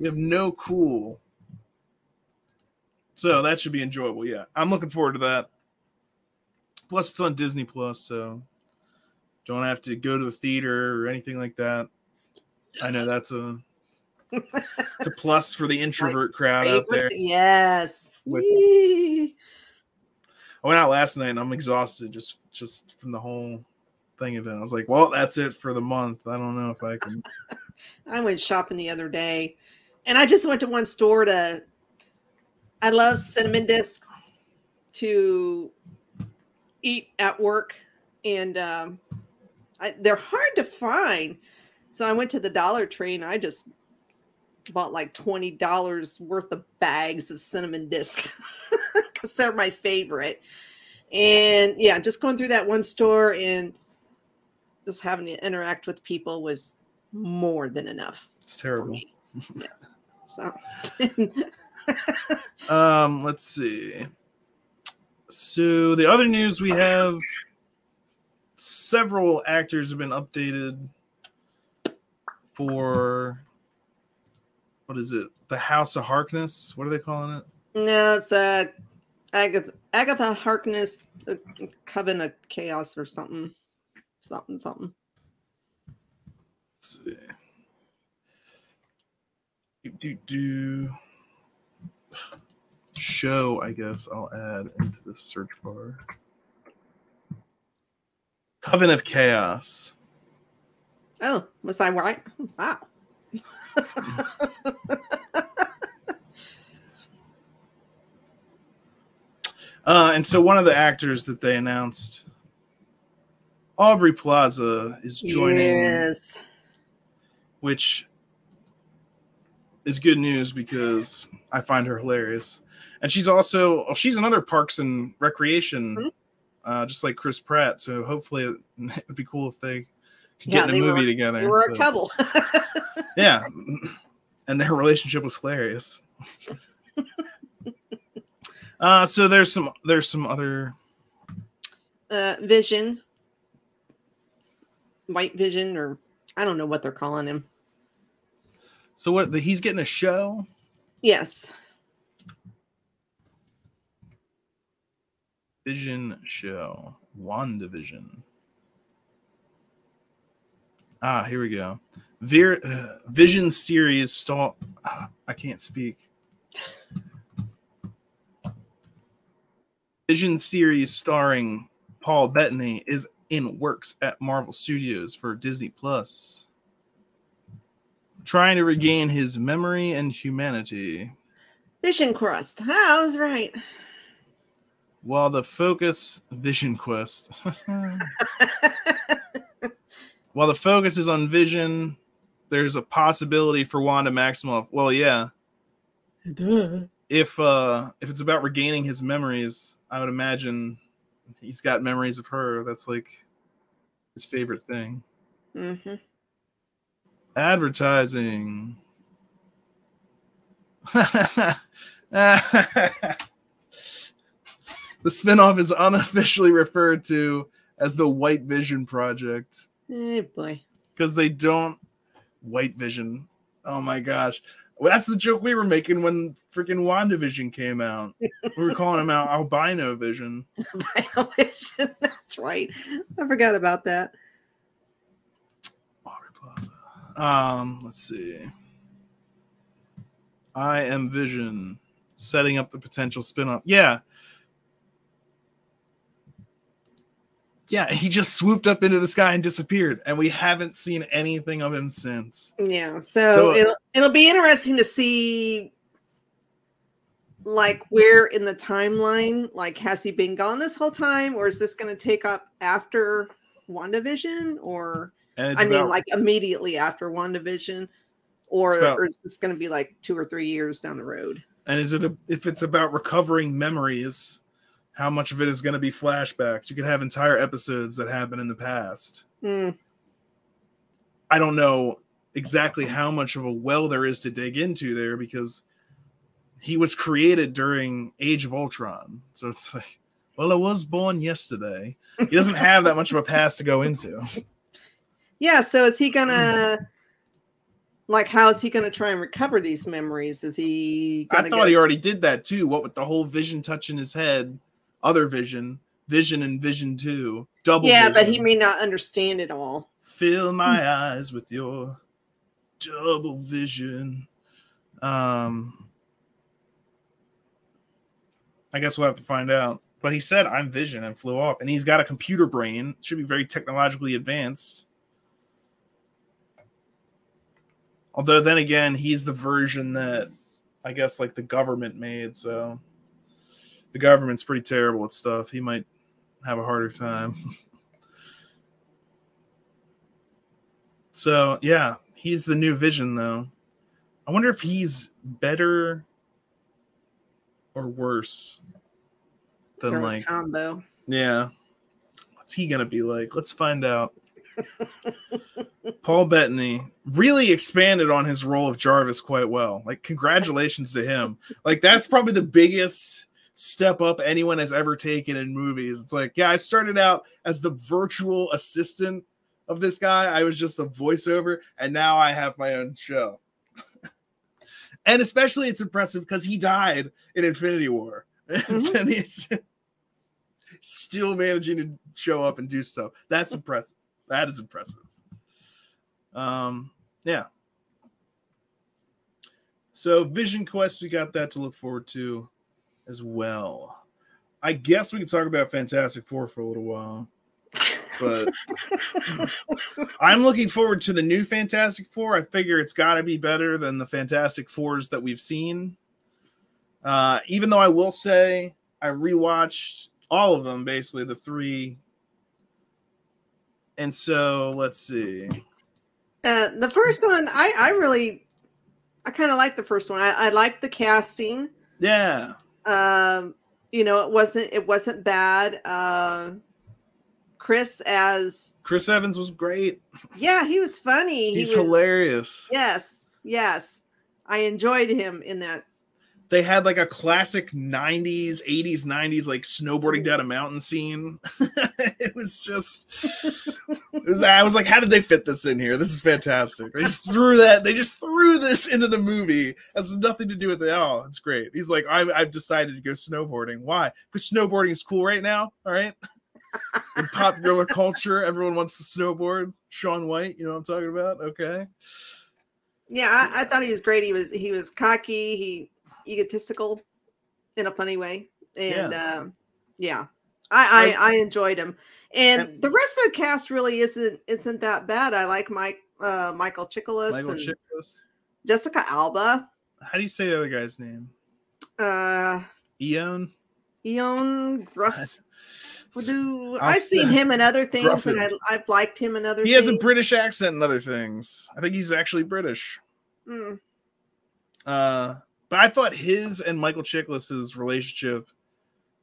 S2: you have no cool. So that should be enjoyable. Yeah, I'm looking forward to that. Plus, it's on Disney Plus, so don't have to go to the theater or anything like that. I know that's a it's a plus for the introvert crowd out there.
S1: Yes.
S2: With- I went out last night and I'm exhausted just just from the whole thing event. I was like, well, that's it for the month. I don't know if I can.
S1: I went shopping the other day and I just went to one store to I love cinnamon disc to eat at work and um I, they're hard to find. So I went to the Dollar Tree and I just bought like $20 worth of bags of cinnamon disc because they're my favorite. And yeah, just going through that one store and just having to interact with people was more than enough
S2: It's terrible.
S1: Yes. So
S2: Um, let's see. So the other news we have several actors have been updated for what is it? The House of Harkness. What are they calling it?
S1: no, it's uh Agatha Agatha Harkness uh, Coven of Chaos or something. Something something.
S2: Let's see. Do, do, do. Show, I guess I'll add into the search bar. Coven of Chaos.
S1: Oh, was I right? Wow.
S2: Uh, and so one of the actors that they announced, Aubrey Plaza, is joining,
S1: Yes.
S2: which is good news because I find her hilarious. And she's also oh, she's another Parks and Recreation,
S1: Mhm.
S2: uh, just like Chris Pratt. So hopefully it, it would be cool if they could
S1: Yeah,
S2: get in a
S1: were-
S2: movie together.
S1: They were a
S2: but-
S1: couple.
S2: yeah, and their relationship was hilarious. uh, so there's some there's some other
S1: uh, Vision, White Vision, or I don't know what they're calling him.
S2: So what? The, he's getting a show.
S1: Yes.
S2: Vision show. WandaVision. Ah, here we go. Vir- uh, Vision series stall. I can't speak. Vision series starring Paul Bettany is in works at Marvel Studios for Disney Plus. Trying to regain his memory and humanity.
S1: Vision Quest. Ah, I was right.
S2: While the focus Vision Quest. While the focus is on Vision, there's a possibility for Wanda Maximoff. Well, yeah.
S1: Duh.
S2: If uh if it's about regaining his memories, I would imagine he's got memories of her. That's like his favorite thing.
S1: hmm
S2: Advertising. the spinoff is unofficially referred to as the White Vision Project
S1: Hey boy.
S2: because they don't White Vision. Oh my gosh. Well, that's the joke we were making when freaking WandaVision came out. We were calling him out albino vision.
S1: Violation. That's right. I forgot about that.
S2: Um, let's see. I am Vision, setting up the potential spin-off. Yeah. Yeah, he just swooped up into the sky and disappeared, and we haven't seen anything of him since.
S1: Yeah. So,
S2: So-
S1: it'll it'll be interesting to see like where in the timeline, like has he been gone this whole time, or is this gonna take up after WandaVision or
S2: And
S1: I mean like immediately after WandaVision? Or,
S2: about-
S1: or is this going to be like two or three years down the road?
S2: And is it a, if it's about recovering memories, how much of it is going to be flashbacks? You could have entire episodes that happen in the past.
S1: Hmm.
S2: I don't know exactly how much of a well there is to dig into there because he was created during Age of Ultron. So it's like, well, I was born yesterday. He doesn't have that much of a past to go into.
S1: Yeah. So is he gonna like? How is he gonna try and recover these memories? Is he?
S2: I thought he already did that too. What with the whole vision touching his head, other vision, vision and vision two, double.
S1: Yeah, but he may not understand it all.
S2: fill my eyes with your double vision. Um, I guess we'll have to find out. But he said, "I'm Vision," and flew off. And he's got a computer brain. Should be very technologically advanced. Although then again, he's the version that I guess like the government made. So the government's pretty terrible at stuff. He might have a harder time. So yeah, he's the new Vision though. I wonder if he's better or worse than
S1: They're
S2: like
S1: combo.
S2: yeah. What's he gonna be like? Let's find out. Paul Bettany really expanded on his role of Jarvis quite well. Like, congratulations to him. Like, that's probably the biggest step up anyone has ever taken in movies. It's like, yeah, I started out as the virtual assistant of this guy. I was just a voiceover, and now I have my own show. and especially, it's impressive because he died in Infinity War, and mm-hmm. he's still managing to show up and do stuff. That's impressive. That is impressive. Um, yeah. So Vision Quest, we got that to look forward to as well. I guess we could talk about Fantastic Four for a little while, but I'm looking forward to the new Fantastic Four. I figure it's got to be better than the Fantastic Fours that we've seen. Uh, even though I will say I rewatched all of them, basically the three. And so let's see.
S1: Uh, the first one, I, I really, I kind of like the first one. I, I like the casting.
S2: Yeah.
S1: Um, you know, it wasn't it wasn't bad. Uh, Chris as
S2: Chris Evans was great.
S1: yeah, he was funny.
S2: He's
S1: he was,
S2: hilarious.
S1: Yes, yes, I enjoyed him in that.
S2: They had like a classic 90s, 80s, 90s, like snowboarding down a mountain scene. it was just, I was like, how did they fit this in here? This is fantastic. They just threw that, they just threw this into the movie. Has nothing to do with it. Oh, it's great. He's like, I've, I've decided to go snowboarding. Why? Because snowboarding is cool right now. All right. In popular culture, everyone wants to snowboard. Shaun White, you know what I'm talking about? Okay.
S1: Yeah, I, I thought he was great. He was he was cocky, he egotistical in a funny way. And yeah, um, yeah. I, I I enjoyed him. And, and the rest of the cast really isn't isn't that bad. I like Mike uh Michael Chiklis
S2: Michael Chiklis.
S1: Jessica Alba.
S2: How do you say the other guy's name?
S1: Uh
S2: Eon.
S1: Eon Gruff. Do I've seen him in other things, and I, have liked him in other.
S2: He
S1: things.
S2: has a British accent in other things. I think he's actually British.
S1: Mm.
S2: Uh, but I thought his and Michael Chiklis's relationship,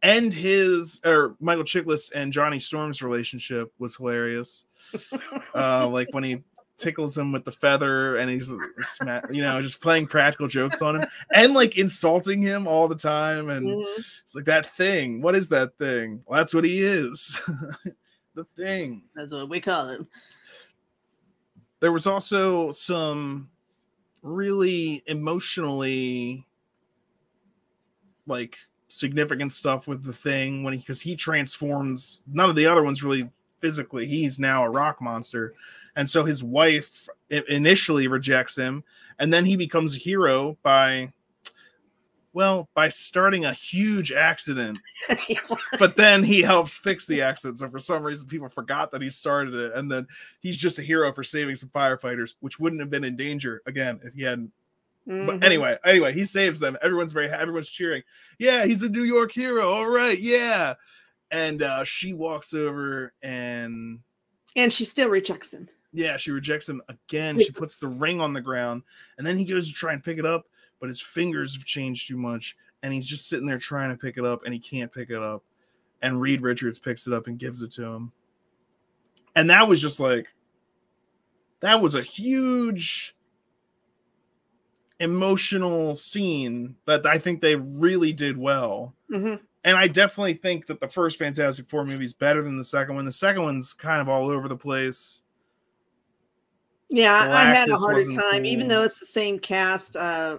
S2: and his or Michael Chiklis and Johnny Storm's relationship was hilarious. uh, like when he tickles him with the feather and he's you know just playing practical jokes on him and like insulting him all the time and mm-hmm. it's like that thing what is that thing well, that's what he is the thing
S1: that's what we call him
S2: there was also some really emotionally like significant stuff with the thing when he because he transforms none of the other ones really physically he's now a rock monster. And so his wife initially rejects him and then he becomes a hero by well by starting a huge accident. But then he helps fix the accident. So for some reason people forgot that he started it. And then he's just a hero for saving some firefighters which wouldn't have been in danger again if he hadn't. Mm-hmm. but anyway anyway he saves them. Everyone's very everyone's cheering. Yeah he's a new york hero. All right. Yeah. And uh she walks over and
S1: and she still rejects him.
S2: Yeah, she rejects him again. She puts the ring on the ground, and then he goes to try and pick it up, but his fingers have changed too much, and he's just sitting there trying to pick it up, and he can't pick it up. And Reed Richards picks it up and gives it to him. And that was just like, that was a huge emotional scene that I think they really did well.
S1: Mm-hmm.
S2: And I definitely think that the first Fantastic Four movie is better than the second one. The second one's kind of all over the place
S1: yeah, I had a harder time, cool. even though it's the same cast. Uh,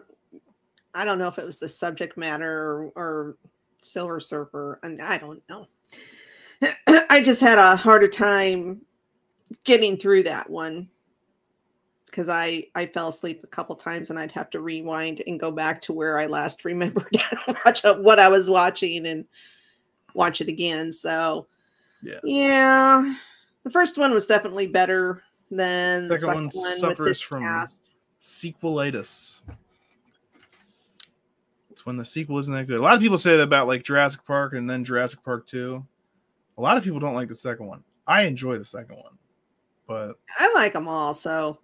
S1: I don't know if it was the subject matter or, or Silver Surfer, and I don't know. I just had a harder time getting through that one because I I fell asleep a couple times and I'd have to rewind and go back to where I last remembered watch uh, what I was watching and watch it again. So
S2: yeah,
S1: yeah, the first one was definitely better then
S2: the second, one, one suffers from cast. sequelitis. It's when the sequel isn't that good. A lot of people say that about like Jurassic Park and then Jurassic Park 2. A lot of people don't like the second one. I enjoy the second one, but
S1: I like them all. So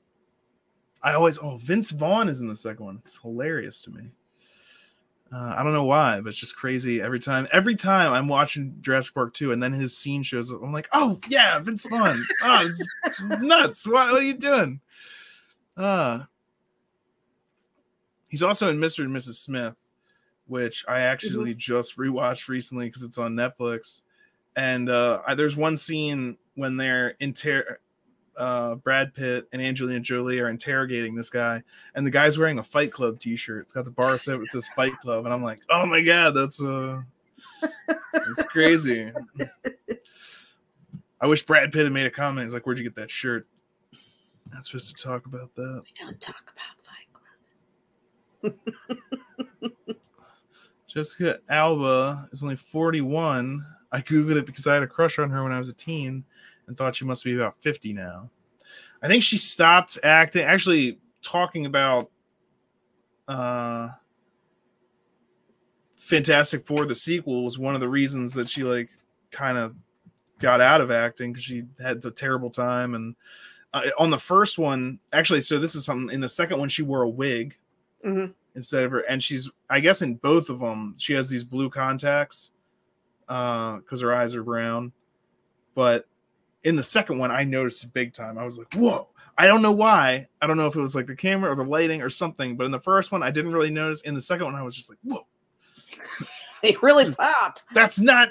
S2: I always oh Vince Vaughn is in the second one. It's hilarious to me. Uh, I don't know why, but it's just crazy every time. Every time I'm watching Jurassic Park 2 and then his scene shows up, I'm like, oh yeah, Vince Vaughn. Oh, it's, it's nuts. What, what, are you doing? Uh he's also in Mr. and Mrs. Smith, which I actually mm-hmm. just rewatched recently because it's on Netflix. And uh I, there's one scene when they're in ter- uh, Brad Pitt and Angelina Jolie are interrogating this guy, and the guy's wearing a Fight Club T-shirt. It's got the bar set that says Fight Club, and I'm like, oh my god, that's uh, that's crazy. I wish Brad Pitt had made a comment. He's like, where'd you get that shirt? Not supposed to talk about that.
S1: We don't talk about Fight
S2: Club. Jessica Alba is only 41. I googled it because I had a crush on her when I was a teen and thought she must be about 50 now. I think she stopped acting, actually talking about uh Fantastic Four the sequel was one of the reasons that she like kind of got out of acting because she had a terrible time and uh, on the first one actually so this is something in the second one she wore a wig
S1: mm-hmm.
S2: Instead of her and she's i guess in both of them she has these blue contacts uh because her eyes are brown but in the second one, I noticed it big time. I was like, whoa. I don't know why. I don't know if it was like the camera or the lighting or something, but in the first one, I didn't really notice. In the second one, I was just like, whoa.
S1: It really popped.
S2: That's not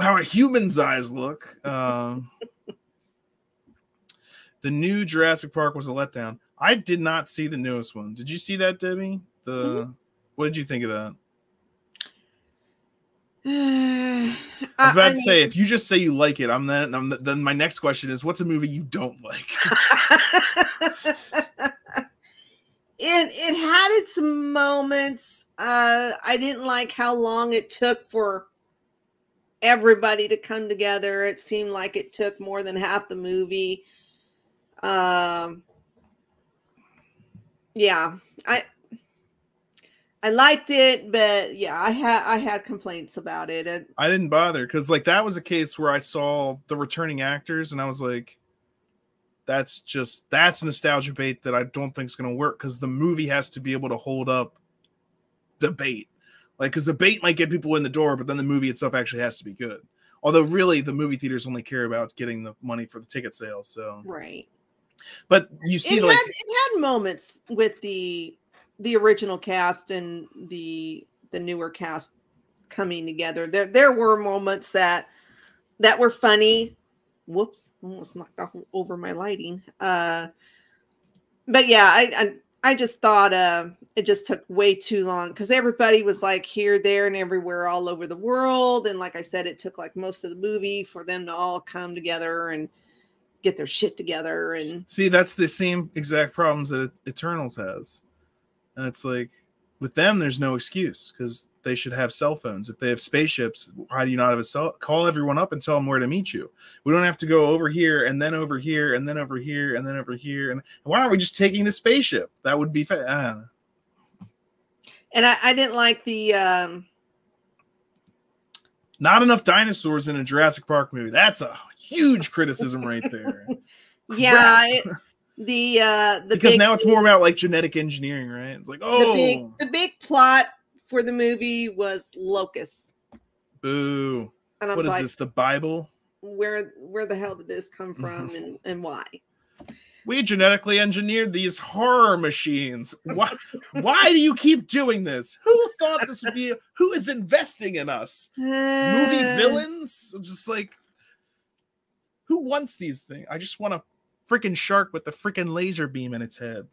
S2: how a human's eyes look. Uh, the new Jurassic Park was a letdown. I did not see the newest one. Did you see that, Debbie? The
S1: Mm-hmm.
S2: what did you think of that?
S1: I
S2: I was about to say, if you just say you like it, I'm then. I'm then my next question is, what's a movie you don't like?
S1: it it had its moments. Uh, I didn't like how long it took for everybody to come together. It seemed like it took more than half the movie. Um, yeah, I I liked it, but yeah, I had I had complaints about it. And
S2: I didn't bother because like that was a case where I saw the returning actors and I was like, that's just that's nostalgia bait that I don't think is going to work because the movie has to be able to hold up the bait. Like, because the bait might get people in the door, but then the movie itself actually has to be good. Although, really, the movie theaters only care about getting the money for the ticket sales. So,
S1: right.
S2: but you see,
S1: it
S2: like,
S1: had it had moments with the the original cast and the the newer cast coming together. There there were moments that that were funny. Whoops, almost knocked over my lighting. Uh but yeah, I I, I just thought uh it just took way too long because everybody was like here, there, and everywhere all over the world. And like I said, it took like most of the movie for them to all come together and get their shit together and
S2: see, that's the same exact problems that Eternals has. And it's like, with them, there's no excuse because they should have cell phones. If they have spaceships, why do you not have a cell? Call everyone up and tell them where to meet you. We don't have to go over here and then over here and then over here and then over here. And why aren't we just taking the spaceship? That would be. Fa- I
S1: and I, I didn't like the um
S2: Not enough dinosaurs in a Jurassic Park movie. That's a huge criticism right there.
S1: yeah it- the uh the
S2: because
S1: big,
S2: now it's more about like genetic engineering, right? It's like,
S1: the
S2: oh,
S1: big the big plot for the movie was locust.
S2: boo.
S1: and i
S2: What
S1: was
S2: is this? The Bible?
S1: where where the hell did this come from and and why
S2: we genetically engineered these horror machines. Why, why do you keep doing this? Who thought this would be? Who is investing in us? Movie
S1: Uh,
S2: villains? Just like, who wants these things? I just want a freaking shark with the freaking laser beam in its head.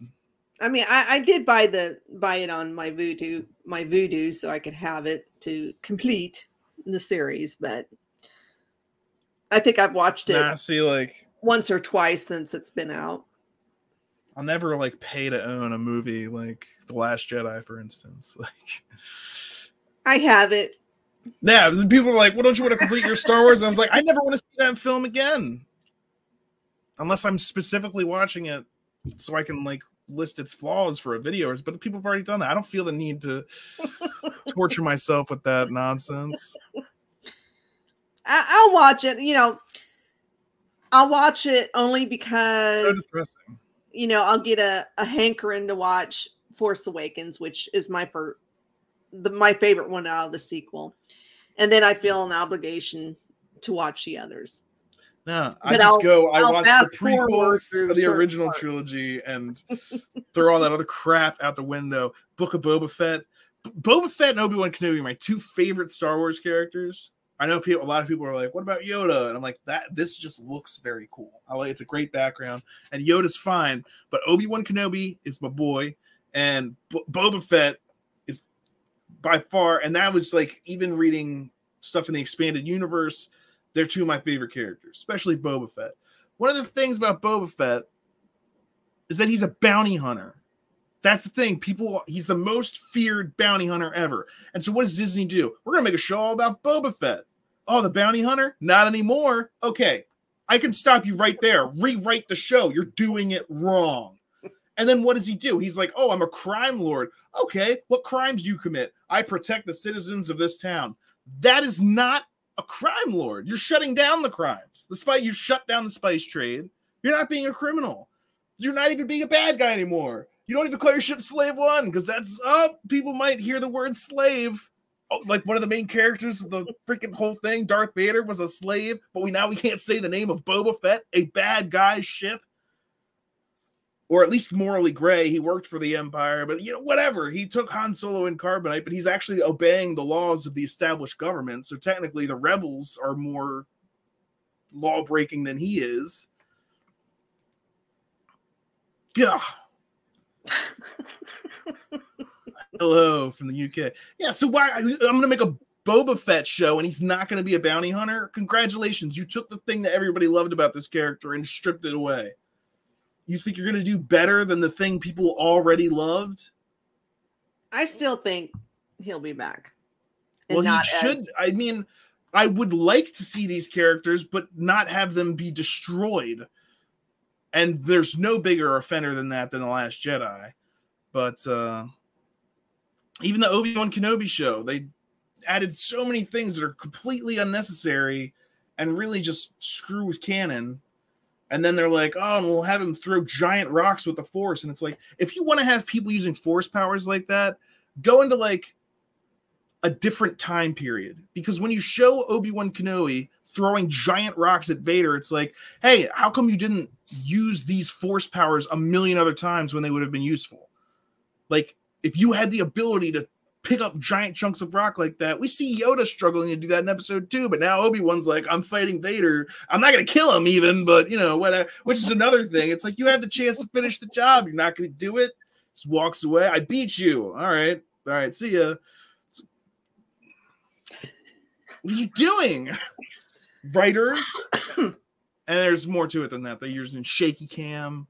S1: i mean I, I did buy the buy it on my Vudu my Vudu so i could have it to complete the series but i think i've watched it
S2: Nah, see, like,
S1: once or twice since it's been out
S2: I'll never like pay to own a movie like The Last Jedi, for instance. Like,
S1: i have it
S2: yeah, people are like, "Well, don't you want to complete your Star Wars?" And I was like, "I never want to see that film again, unless I'm specifically watching it so I can like list its flaws for a video." But people have already done that. I don't feel the need to torture myself with that nonsense.
S1: I, i'll watch it you know i'll watch it only
S2: So
S1: because
S2: depressing.
S1: you know, I'll get a, a hankering to watch Force Awakens, which is my first, the my favorite one out of the sequel, and then I feel an obligation to watch the others.
S2: No, I
S1: But
S2: just
S1: I'll-
S2: go. I
S1: I'll
S2: watch the prequels of the original
S1: parts.
S2: trilogy and throw all that other crap out the window. Book of Boba Fett, Boba Fett and Obi Wan Kenobi, are my two favorite Star Wars characters. I know people. A lot of people are like, "What about Yoda?" And I'm like, "That this just looks very cool. I like it's a great background, and Yoda's fine, but Obi Wan Kenobi is my boy, and B- Boba Fett is by far. And that was like even reading stuff in the expanded universe. They're two of my favorite characters, especially Boba Fett. One of the things about Boba Fett is that he's a bounty hunter. That's the thing. People, he's the most feared bounty hunter ever. And so, what does Disney do? We're gonna make a show all about Boba Fett. Oh, the bounty hunter? Not anymore. Okay, I can stop you right there. Rewrite the show. You're doing it wrong. And then what does he do? He's like, oh, I'm a crime lord. Okay, what crimes do you commit? I protect the citizens of this town. That is not a crime lord. You're shutting down the crimes. The spy, you shut down the spice trade. You're not being a criminal. You're not even being a bad guy anymore. You don't even call your ship Slave One because that's oh, people might hear the word slave. Oh, like one of the main characters of the freaking whole thing, Darth Vader was a slave, but we now we can't say the name of Boba Fett, a bad guy's ship. Or at least morally gray. He worked for the Empire, but you know, whatever. He took Han Solo and Carbonite, but he's actually obeying the laws of the established government. So technically, the rebels are more law breaking than he is. Yeah. Hello from the UK. Yeah, so why I'm gonna make a Boba Fett show and he's not gonna be a bounty hunter? Congratulations, you took the thing that everybody loved about this character and stripped it away. You think you're gonna do better than the thing people already loved?
S1: I still think he'll be back.
S2: Well, he should. I mean, I would like to see these characters, but not have them be destroyed. And there's no bigger offender than that than the Last Jedi. But uh even the Obi Wan Kenobi show, they added so many things that are completely unnecessary and really just screw with canon. And then they're like, oh, and we'll have him throw giant rocks with the Force. And it's like, if you want to have people using Force powers like that, go into like a different time period because when you show Obi-Wan Kenobi throwing giant rocks at Vader it's like hey how come you didn't use these force powers a million other times when they would have been useful like if you had the ability to pick up giant chunks of rock like that we see Yoda struggling to do that in episode 2 but now Obi-Wan's like I'm fighting Vader I'm not going to kill him even but you know whatever which is another thing it's like you have the chance to finish the job you're not going to do it just walks away I beat you all right all right see ya what are you doing? Writers. and there's more to it than that. They're using shaky cam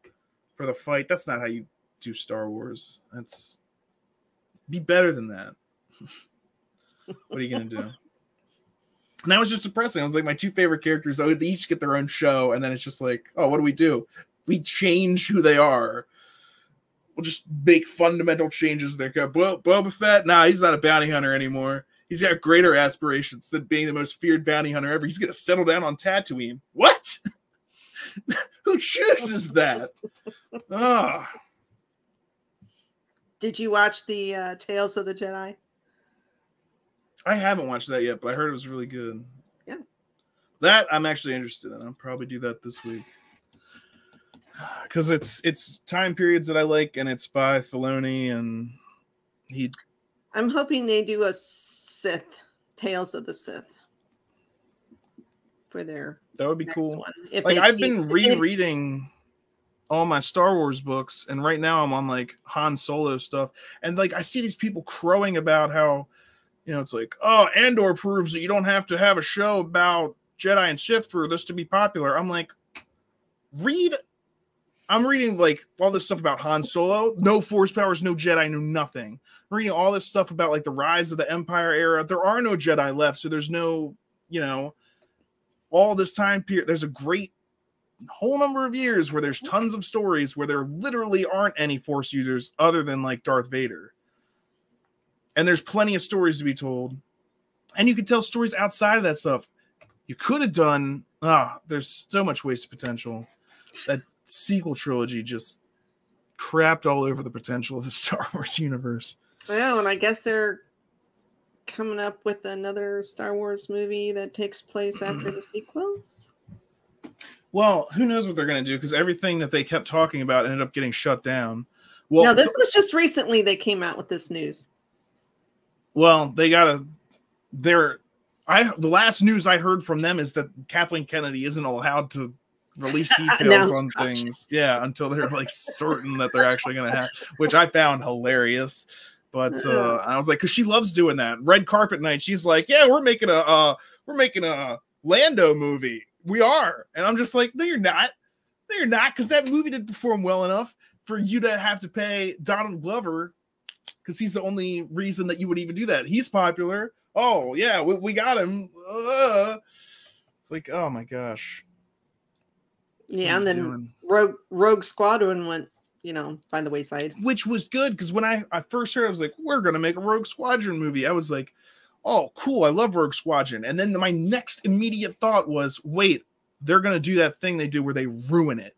S2: for the fight. That's not how you do Star Wars. That's be better than that. what are you gonna do? And that was just depressing. I was like, my two favorite characters, oh, they each get their own show, and then it's just like, oh, what do we do? We change who they are. We'll just make fundamental changes there. Bo- Boba Fett, nah, he's not a bounty hunter anymore. He's got greater aspirations than being the most feared bounty hunter ever. He's gonna settle down on Tatooine. What? Who chooses that? Ah,
S1: Did you watch the uh, Tales of the Jedi?
S2: I haven't watched that yet, but I heard it was really good.
S1: Yeah.
S2: That I'm actually interested in. I'll probably do that this week. Because it's it's time periods that I like, and it's by Filoni, and he
S1: I'm hoping they do a Sith Tales of the Sith for their
S2: that would be cool. like I've
S1: keep-
S2: been
S1: if they-
S2: rereading all my Star Wars books, and right now I'm on like Han Solo stuff, and like I see these people crowing about how, you know, it's like, oh, Andor proves that you don't have to have a show about Jedi and Sith for this to be popular. I'm like, read. I'm reading like all this stuff about Han Solo, no Force powers, no Jedi, no nothing. I'm reading all this stuff about like the rise of the Empire era. There are no Jedi left, so there's no, you know, all this time period. There's a great whole number of years where there's tons of stories where there literally aren't any force users other than like Darth Vader. And there's plenty of stories to be told. And you can tell stories outside of that stuff. You could have done ah, there's so much wasted potential. That sequel trilogy just crapped all over the potential of the Star Wars universe.
S1: Well, and I guess they're coming up with another Star Wars movie that takes place after the sequels.
S2: Well, who knows what they're going to do because everything that they kept talking about ended up getting shut down. Well,
S1: now, this was just recently they came out with this news.
S2: Well, they gotta. They're. I the last news I heard from them is that Kathleen Kennedy isn't allowed to release details on
S1: projects.
S2: things. Yeah, until they're like certain that they're actually gonna have, which I found hilarious. But uh, I was like, because she loves doing that red carpet night. She's like, yeah, we're making a uh, we're making a Lando movie. We are, and I'm just like, no, you're not. No, you're not, because that movie didn't perform well enough for you to have to pay Donald Glover because he's the only reason that you would even do that. He's popular. Oh yeah, we, we got him. Uh, it's like, oh my gosh.
S1: Yeah, and then
S2: doing?
S1: Rogue Rogue Squadron went, you know, by the wayside.
S2: which was good because when I, I first heard, I was like, we're gonna make a Rogue Squadron movie. I was like, oh, cool, I love Rogue Squadron. And then my next immediate thought was, wait, they're gonna do that thing they do where they ruin it.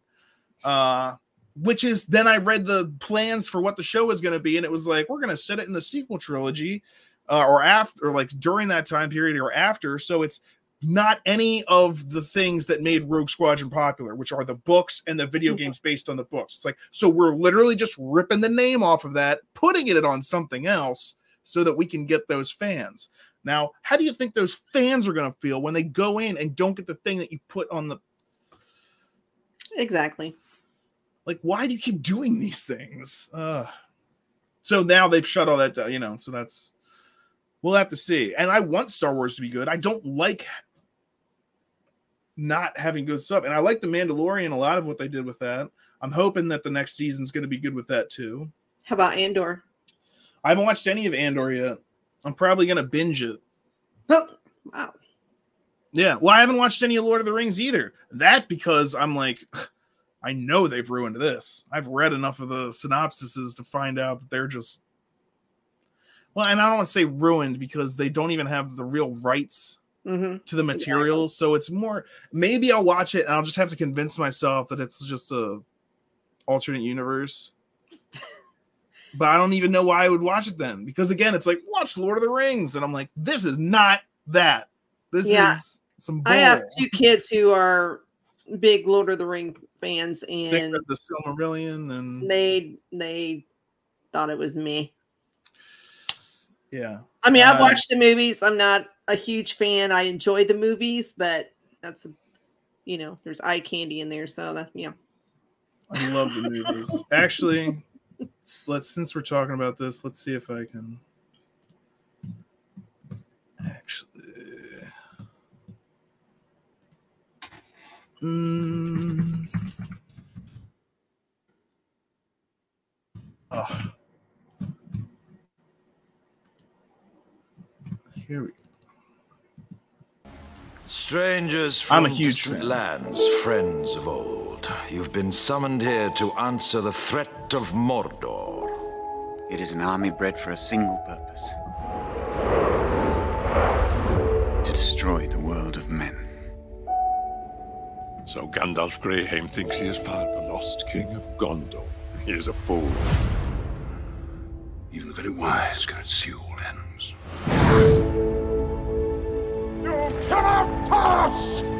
S2: Uh, which is then I read the plans for what the show was gonna be, and it was like, we're gonna set it in the sequel trilogy, uh, or after, or like during that time period, or after. So it's not any of the things that made Rogue Squadron popular, which are the books and the video games based on the books. It's like, so we're literally just ripping the name off of that, putting it on something else so that we can get those fans. Now, how do you think those fans are going to feel when they go in and don't get the thing that you put on the.
S1: Exactly.
S2: Like, why do you keep doing these things? Uh, so now they've shut all that down, you know. So that's we'll have to see. And I want Star Wars to be good. I don't like not having good stuff. And I like the Mandalorian, a lot of what they did with that. I'm hoping that the next season's going to be good with that too.
S1: How about Andor?
S2: I haven't watched any of Andor yet. I'm probably going to binge it.
S1: Oh, wow.
S2: Yeah. Well, I haven't watched any of Lord of the Rings either. That because I'm like, I know they've ruined this. I've read enough of the synopsises to find out that they're just well, and I don't want to say ruined because they don't even have the real rights
S1: hmm
S2: to the material. So it's more maybe I'll watch it and I'll just have to convince myself that it's just a alternate universe. But I don't even know why I would watch it then. Because again, it's like watch Lord of the Rings, and I'm like, this is not that. This
S1: Yeah.
S2: is some bull.
S1: I have two kids who are big Lord of the Ring fans, and
S2: the Silmarillion and
S1: they they thought it was me.
S2: yeah.
S1: I mean, I've
S2: Uh,
S1: watched the movies. I'm not a huge fan. I enjoy the movies, but that's a, you know, there's eye candy in there. So that yeah.
S2: I love the movies. Actually, s- let's since we're talking about this, let's see if I can actually. Mm. Oh. Here we go.
S7: Strangers
S2: I'm
S7: from
S2: a huge fan.
S7: lands, friends of old. You've been summoned here to answer the threat of Mordor.
S8: It is an army bred for a single purpose to destroy the world of men.
S9: So Gandalf Greyhame thinks he has found the lost king of Gondor. He is a fool.
S6: Even the very wise cannot see all ends.
S9: You cannot pass!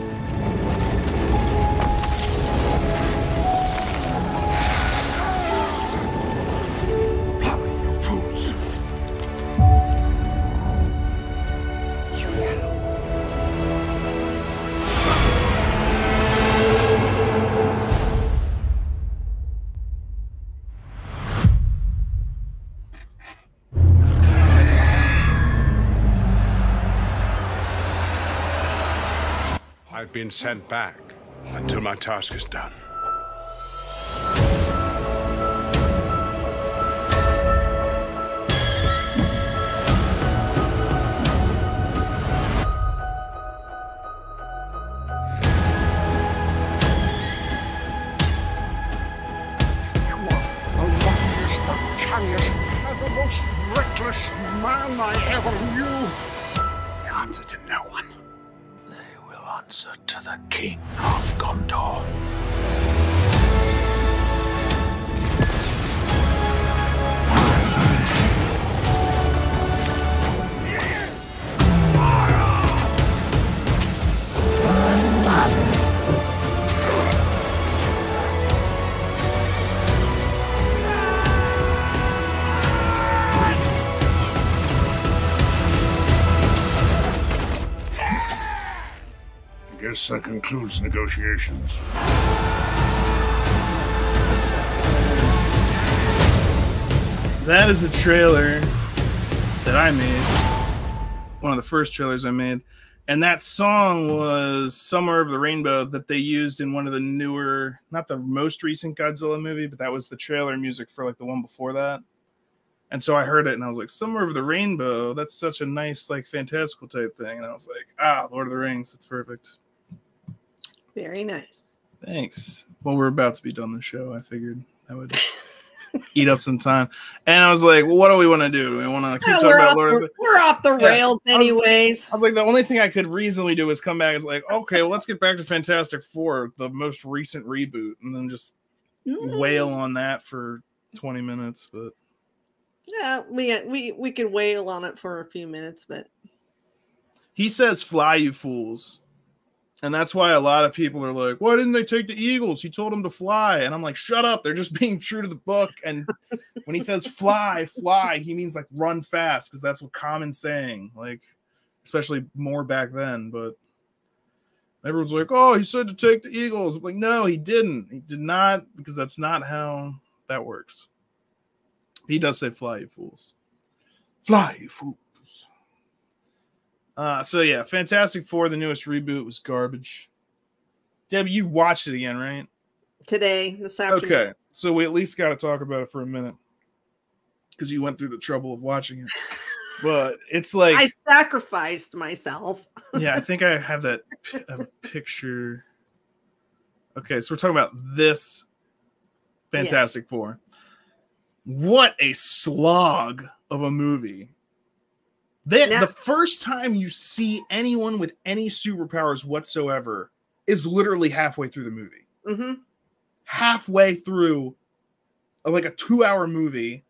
S9: Been sent back until my task is done.
S10: You are the longest, the canniest, and the most reckless man I ever knew.
S8: The answer to no one.
S6: Answer to the king of Gondor.
S10: Guess that concludes negotiations.
S2: That is a trailer that I made. One of the first trailers I made. And that song was Summer of the Rainbow that they used in one of the newer, not the most recent Godzilla movie, but that was the trailer music for like the one before that. And so I heard it and I was like, Summer of the Rainbow, that's such a nice, like fantastical type thing. And I was like, ah, Lord of the Rings, that's perfect.
S1: Very nice.
S2: Thanks. Well, we're about to be done the show. I figured that would eat up some time. And I was like, well, what do we want to do? Do we want to keep
S1: Yeah,
S2: talking
S1: we're,
S2: about
S1: off
S2: Lord of
S1: the,
S2: the
S1: we're off the
S2: Yeah,
S1: rails,
S2: I was-
S1: anyways.
S2: I was like, the only thing I could reasonably do is come back. Is like, okay, well, let's get back to Fantastic Four, the most recent reboot, and then just mm-hmm. wail on that for twenty minutes. But
S1: Yeah, we we we could wail on it for a few minutes, but
S2: he says, "Fly, you fools," and that's why a lot of people are like, "Why didn't they take the Eagles? He told them to fly." And I'm like, "Shut up! They're just being true to the book." And when he says "fly, fly," he means like run fast because that's what common saying, like especially more back then. But Everyone's like, "Oh, he said to take the Eagles." I'm like, no, he didn't. He did not because that's not how that works. He does say "fly, you fools." Fly, you fools. Uh, so yeah, Fantastic Four, the newest reboot, was garbage. Deb, you watched it again, right?
S1: Today, this afternoon.
S2: Okay, so we at least got to talk about it for a minute because you went through the trouble of watching it. But it's like
S1: I sacrificed myself.
S2: yeah, I think I have that a picture. Okay, so we're talking about this Fantastic Four. What a slog of a movie. Then the first time you see anyone with any superpowers whatsoever is literally halfway through the movie.
S1: hmm
S2: Halfway through a, like a two hour movie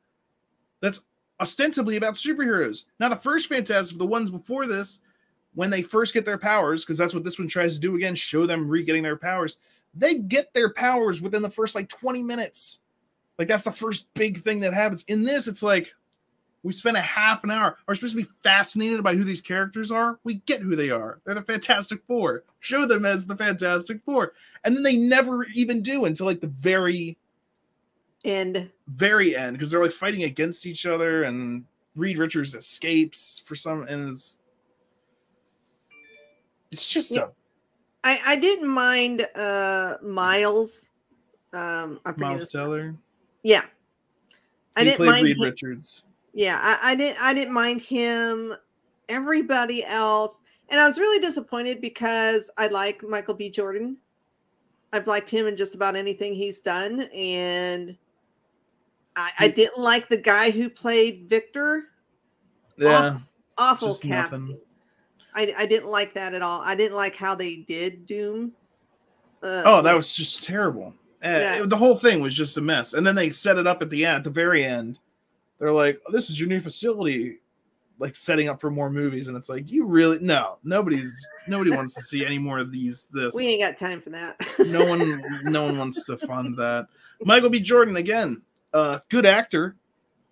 S2: that's ostensibly about superheroes. Now, the first Fantastic, the ones before this, when they first get their powers, because that's what this one tries to do again, show them re getting their powers, they get their powers within the first like 20 minutes. Like that's the first big thing that happens. In this, it's like we spent a half an hour. Are supposed to be fascinated by who these characters are? We get who they are. They're the Fantastic Four. Show them as the Fantastic Four. And then they never even do until like the very
S1: end.
S2: very end because they're like fighting against each other and Reed Richards escapes for some and is it's just
S1: Yeah.
S2: a
S1: I, I didn't mind uh Miles. Um I
S2: Miles Teller.
S1: Yeah. I
S2: He
S1: didn't
S2: played
S1: mind
S2: Reed
S1: him-
S2: Richards.
S1: Yeah, I, I didn't I didn't mind him. Everybody else, and I was really disappointed because I like Michael B. Jordan. I've liked him in just about anything he's done, and I, I didn't like the guy who played Victor.
S2: Yeah.
S1: Awful
S2: Just
S1: casting.
S2: nothing.
S1: I, I didn't like that at all. I didn't like how they did Doom. Uh,
S2: Oh, that was just terrible. Uh,
S1: Yeah.
S2: the whole thing was just a mess. And then they set it up at the end, at the very end. They're like, oh, "This is your new facility," like setting up for more movies. And it's like, you really no, nobody's nobody wants to see any more of these. This
S1: we ain't got time for that.
S2: no one no one wants to fund that michael b jordan again uh good actor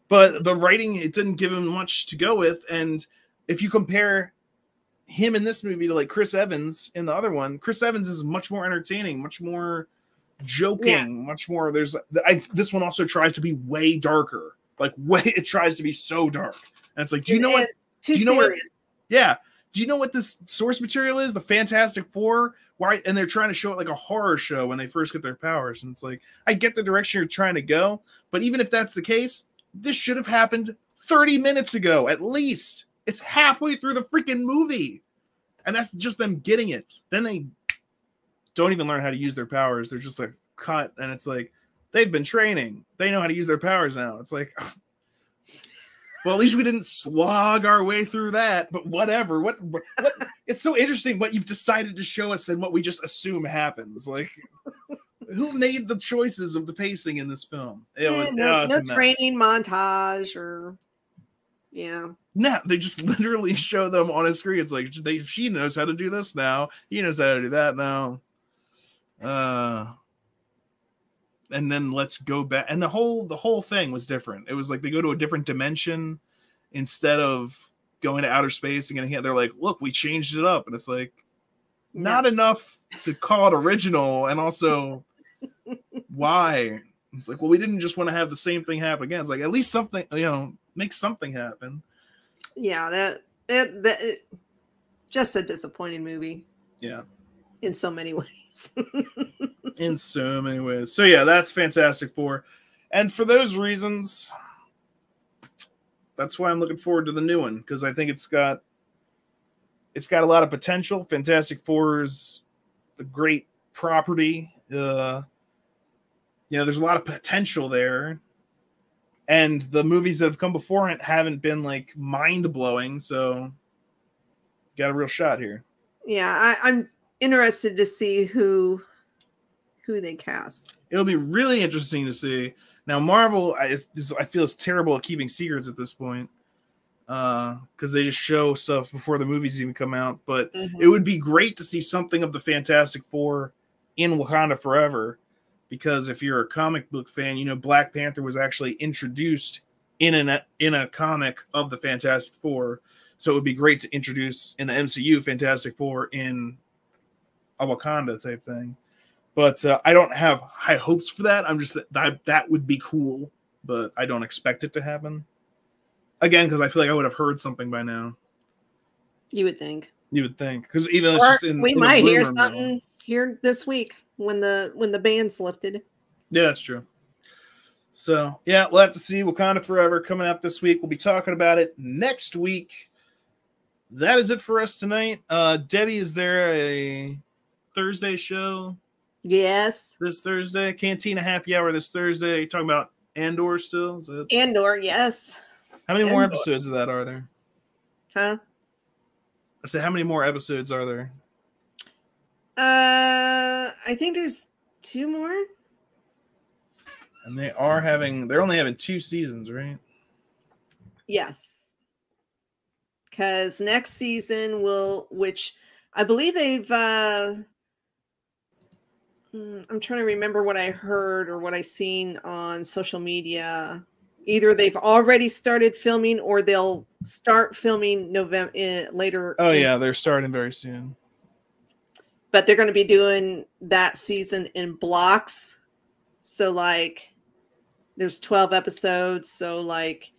S2: but the writing it didn't give him much to go with and if you compare him in this movie to like chris evans in the other one chris evans is much more entertaining much more joking much more there's I, this one also tries to be way darker like way it tries to be so dark and it's like do you know what do you know what yeah. Do you know what this source material is? The Fantastic Four. Why? And they're trying to show it like a horror show when they first get their powers. And it's like, I get the direction you're trying to go, but even if that's the case, this should have happened 30 minutes ago at least. It's halfway through the freaking movie. And that's just them getting it. Then they don't even learn how to use their powers. They're just like cut. And it's like, they've been training. They know how to use their powers now. It's like, well, at least we didn't slog our way through that, but whatever. What, what, what it's so interesting what you've decided to show us than what we just assume happens. Like, who made the choices of the pacing in this film? It was-
S1: no,
S2: oh,
S1: no training montage or yeah.
S2: No, they just literally show them on a screen. It's like they she knows how to do this now. He knows how to do that now. Uh and then let's go back and the whole the whole thing was different. It was like they go to a different dimension instead of going to outer space and getting hit. They're like, look, we changed it up. And it's like not enough to call it original and also why? It's like, well, we didn't just want to have the same thing happen again. It's like at least something, you know, make something happen.
S1: Yeah, that that, that it, just a disappointing movie
S2: Yeah.
S1: In so many ways.
S2: in so many ways. So yeah, that's Fantastic Four, and for those reasons, that's why I'm looking forward to the new one because I think it's got it's got a lot of potential. Fantastic Four is a great property. Uh, you know, there's a lot of potential there, and the movies that have come before it haven't been like mind blowing. So, got a real shot here.
S1: yeah, I, I'm interested to see who who they cast.
S2: it'll be really interesting to see. Now, Marvel, I, I feel is terrible at keeping secrets at this point uh, because they just show stuff before the movies even come out. But it mm-hmm. would be great to see something of the Fantastic Four in Wakanda Forever, because if you're a comic book fan, you know Black Panther was actually introduced in an in a comic of the Fantastic Four. So it would be great to introduce in the MCU Fantastic Four in a Wakanda type thing. But uh, I don't have high hopes for that. I'm just that that would be cool, but I don't expect it to happen. Again, because I feel like I would have heard something by now.
S1: You would think.
S2: You would think because even it's just in
S1: we
S2: in
S1: might hear something here this week when the when the ban's lifted.
S2: Yeah, that's true. So yeah, we'll have to see Wakanda Forever coming out this week. We'll be talking about it next week. That is it for us tonight. Uh Debbie, is there a Thursday show
S1: Yes.
S2: this Thursday? Cantina Happy Hour this Thursday. You talking about Andor still? Is it
S1: Andor, yes.
S2: how many more episodes of that are there?
S1: Huh?
S2: I said how many more episodes are there?
S1: Uh I think there's two more.
S2: And they are having they're only having two seasons, right?
S1: Yes. Cause next season will which I believe they've uh Mm, I'm trying to remember what I heard or what I seen on social media. Either they've already started filming or they'll start filming November eh, later.
S2: Oh
S1: in-
S2: yeah, they're starting very soon.
S1: but they're going to be doing that season in blocks. So like there's 12 episodes, so like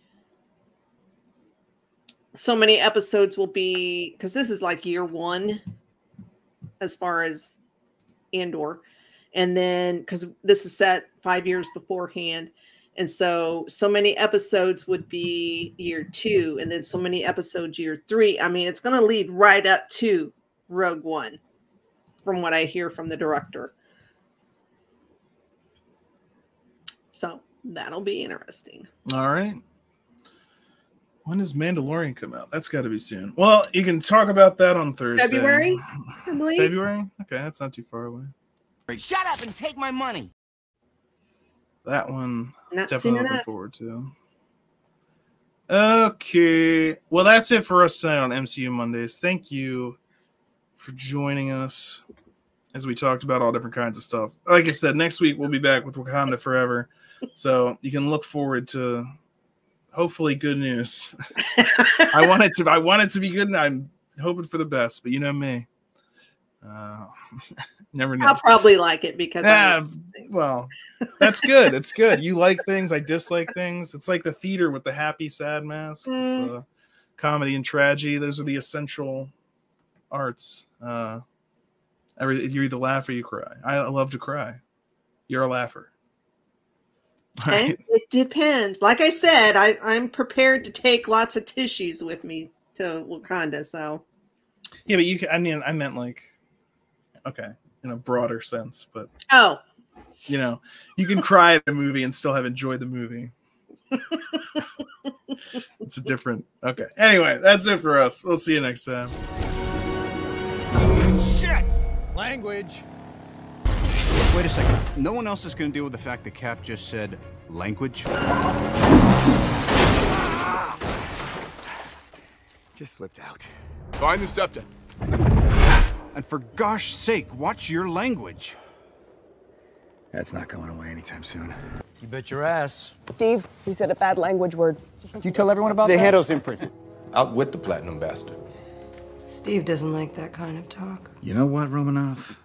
S1: so many episodes will be cuz this is like year 1 as far as Andor. And then cuz this is set 5 years beforehand and so so many episodes would be year 2 and then so many episodes year 3. I mean, it's going to lead right up to Rogue One from what I hear from the director. So that'll be interesting.
S2: All right. When does Mandalorian come out? That's got to be soon. Well, you can talk about that on Thursday.
S1: February, I believe.
S2: February? Okay, that's not too far away.
S11: Shut up and take my money.
S2: That one
S1: Not
S2: definitely
S1: soon
S2: looking
S1: enough.
S2: forward to. Okay. Well, that's it for us tonight on MCU Mondays. Thank you for joining us as we talked about all different kinds of stuff. Like I said, next week we'll be back with Wakanda Forever. So you can look forward to hopefully good news. I want it to I want it to be good and I'm hoping for the best, but you know me. Uh, never know.
S1: I'll probably like it because
S2: Yeah,
S1: I,
S2: well, that's good. It's good. You like things. I dislike things. It's like the theater with the happy, sad mask.
S1: Mm.
S2: uh, comedy and tragedy. Those are the essential arts. Uh, every you either laugh or you cry. I love to cry. You're a laugher. Right.
S1: it depends. Like I said, I, I'm prepared to take lots of tissues with me to Wakanda. So
S2: Yeah, but you can. I mean, I meant like, okay, in a broader sense. But
S1: oh,
S2: you know, you can cry at a movie and still have enjoyed the movie. it's a different. Okay. Anyway, that's it for us. We'll see you next time.
S12: Shit! Language. Wait a second. No one else is going to deal with the fact that Cap just said language? Just slipped out.
S13: Find the scepter.
S12: And for gosh sake, watch your language.
S8: That's not going away anytime soon.
S14: You bet your ass.
S15: Steve, you said a bad language word.
S14: Did you tell everyone about
S12: The
S14: that?
S12: head's imprinted.
S16: Out with the platinum bastard.
S15: Steve doesn't like that kind of talk.
S8: You know what, Romanoff?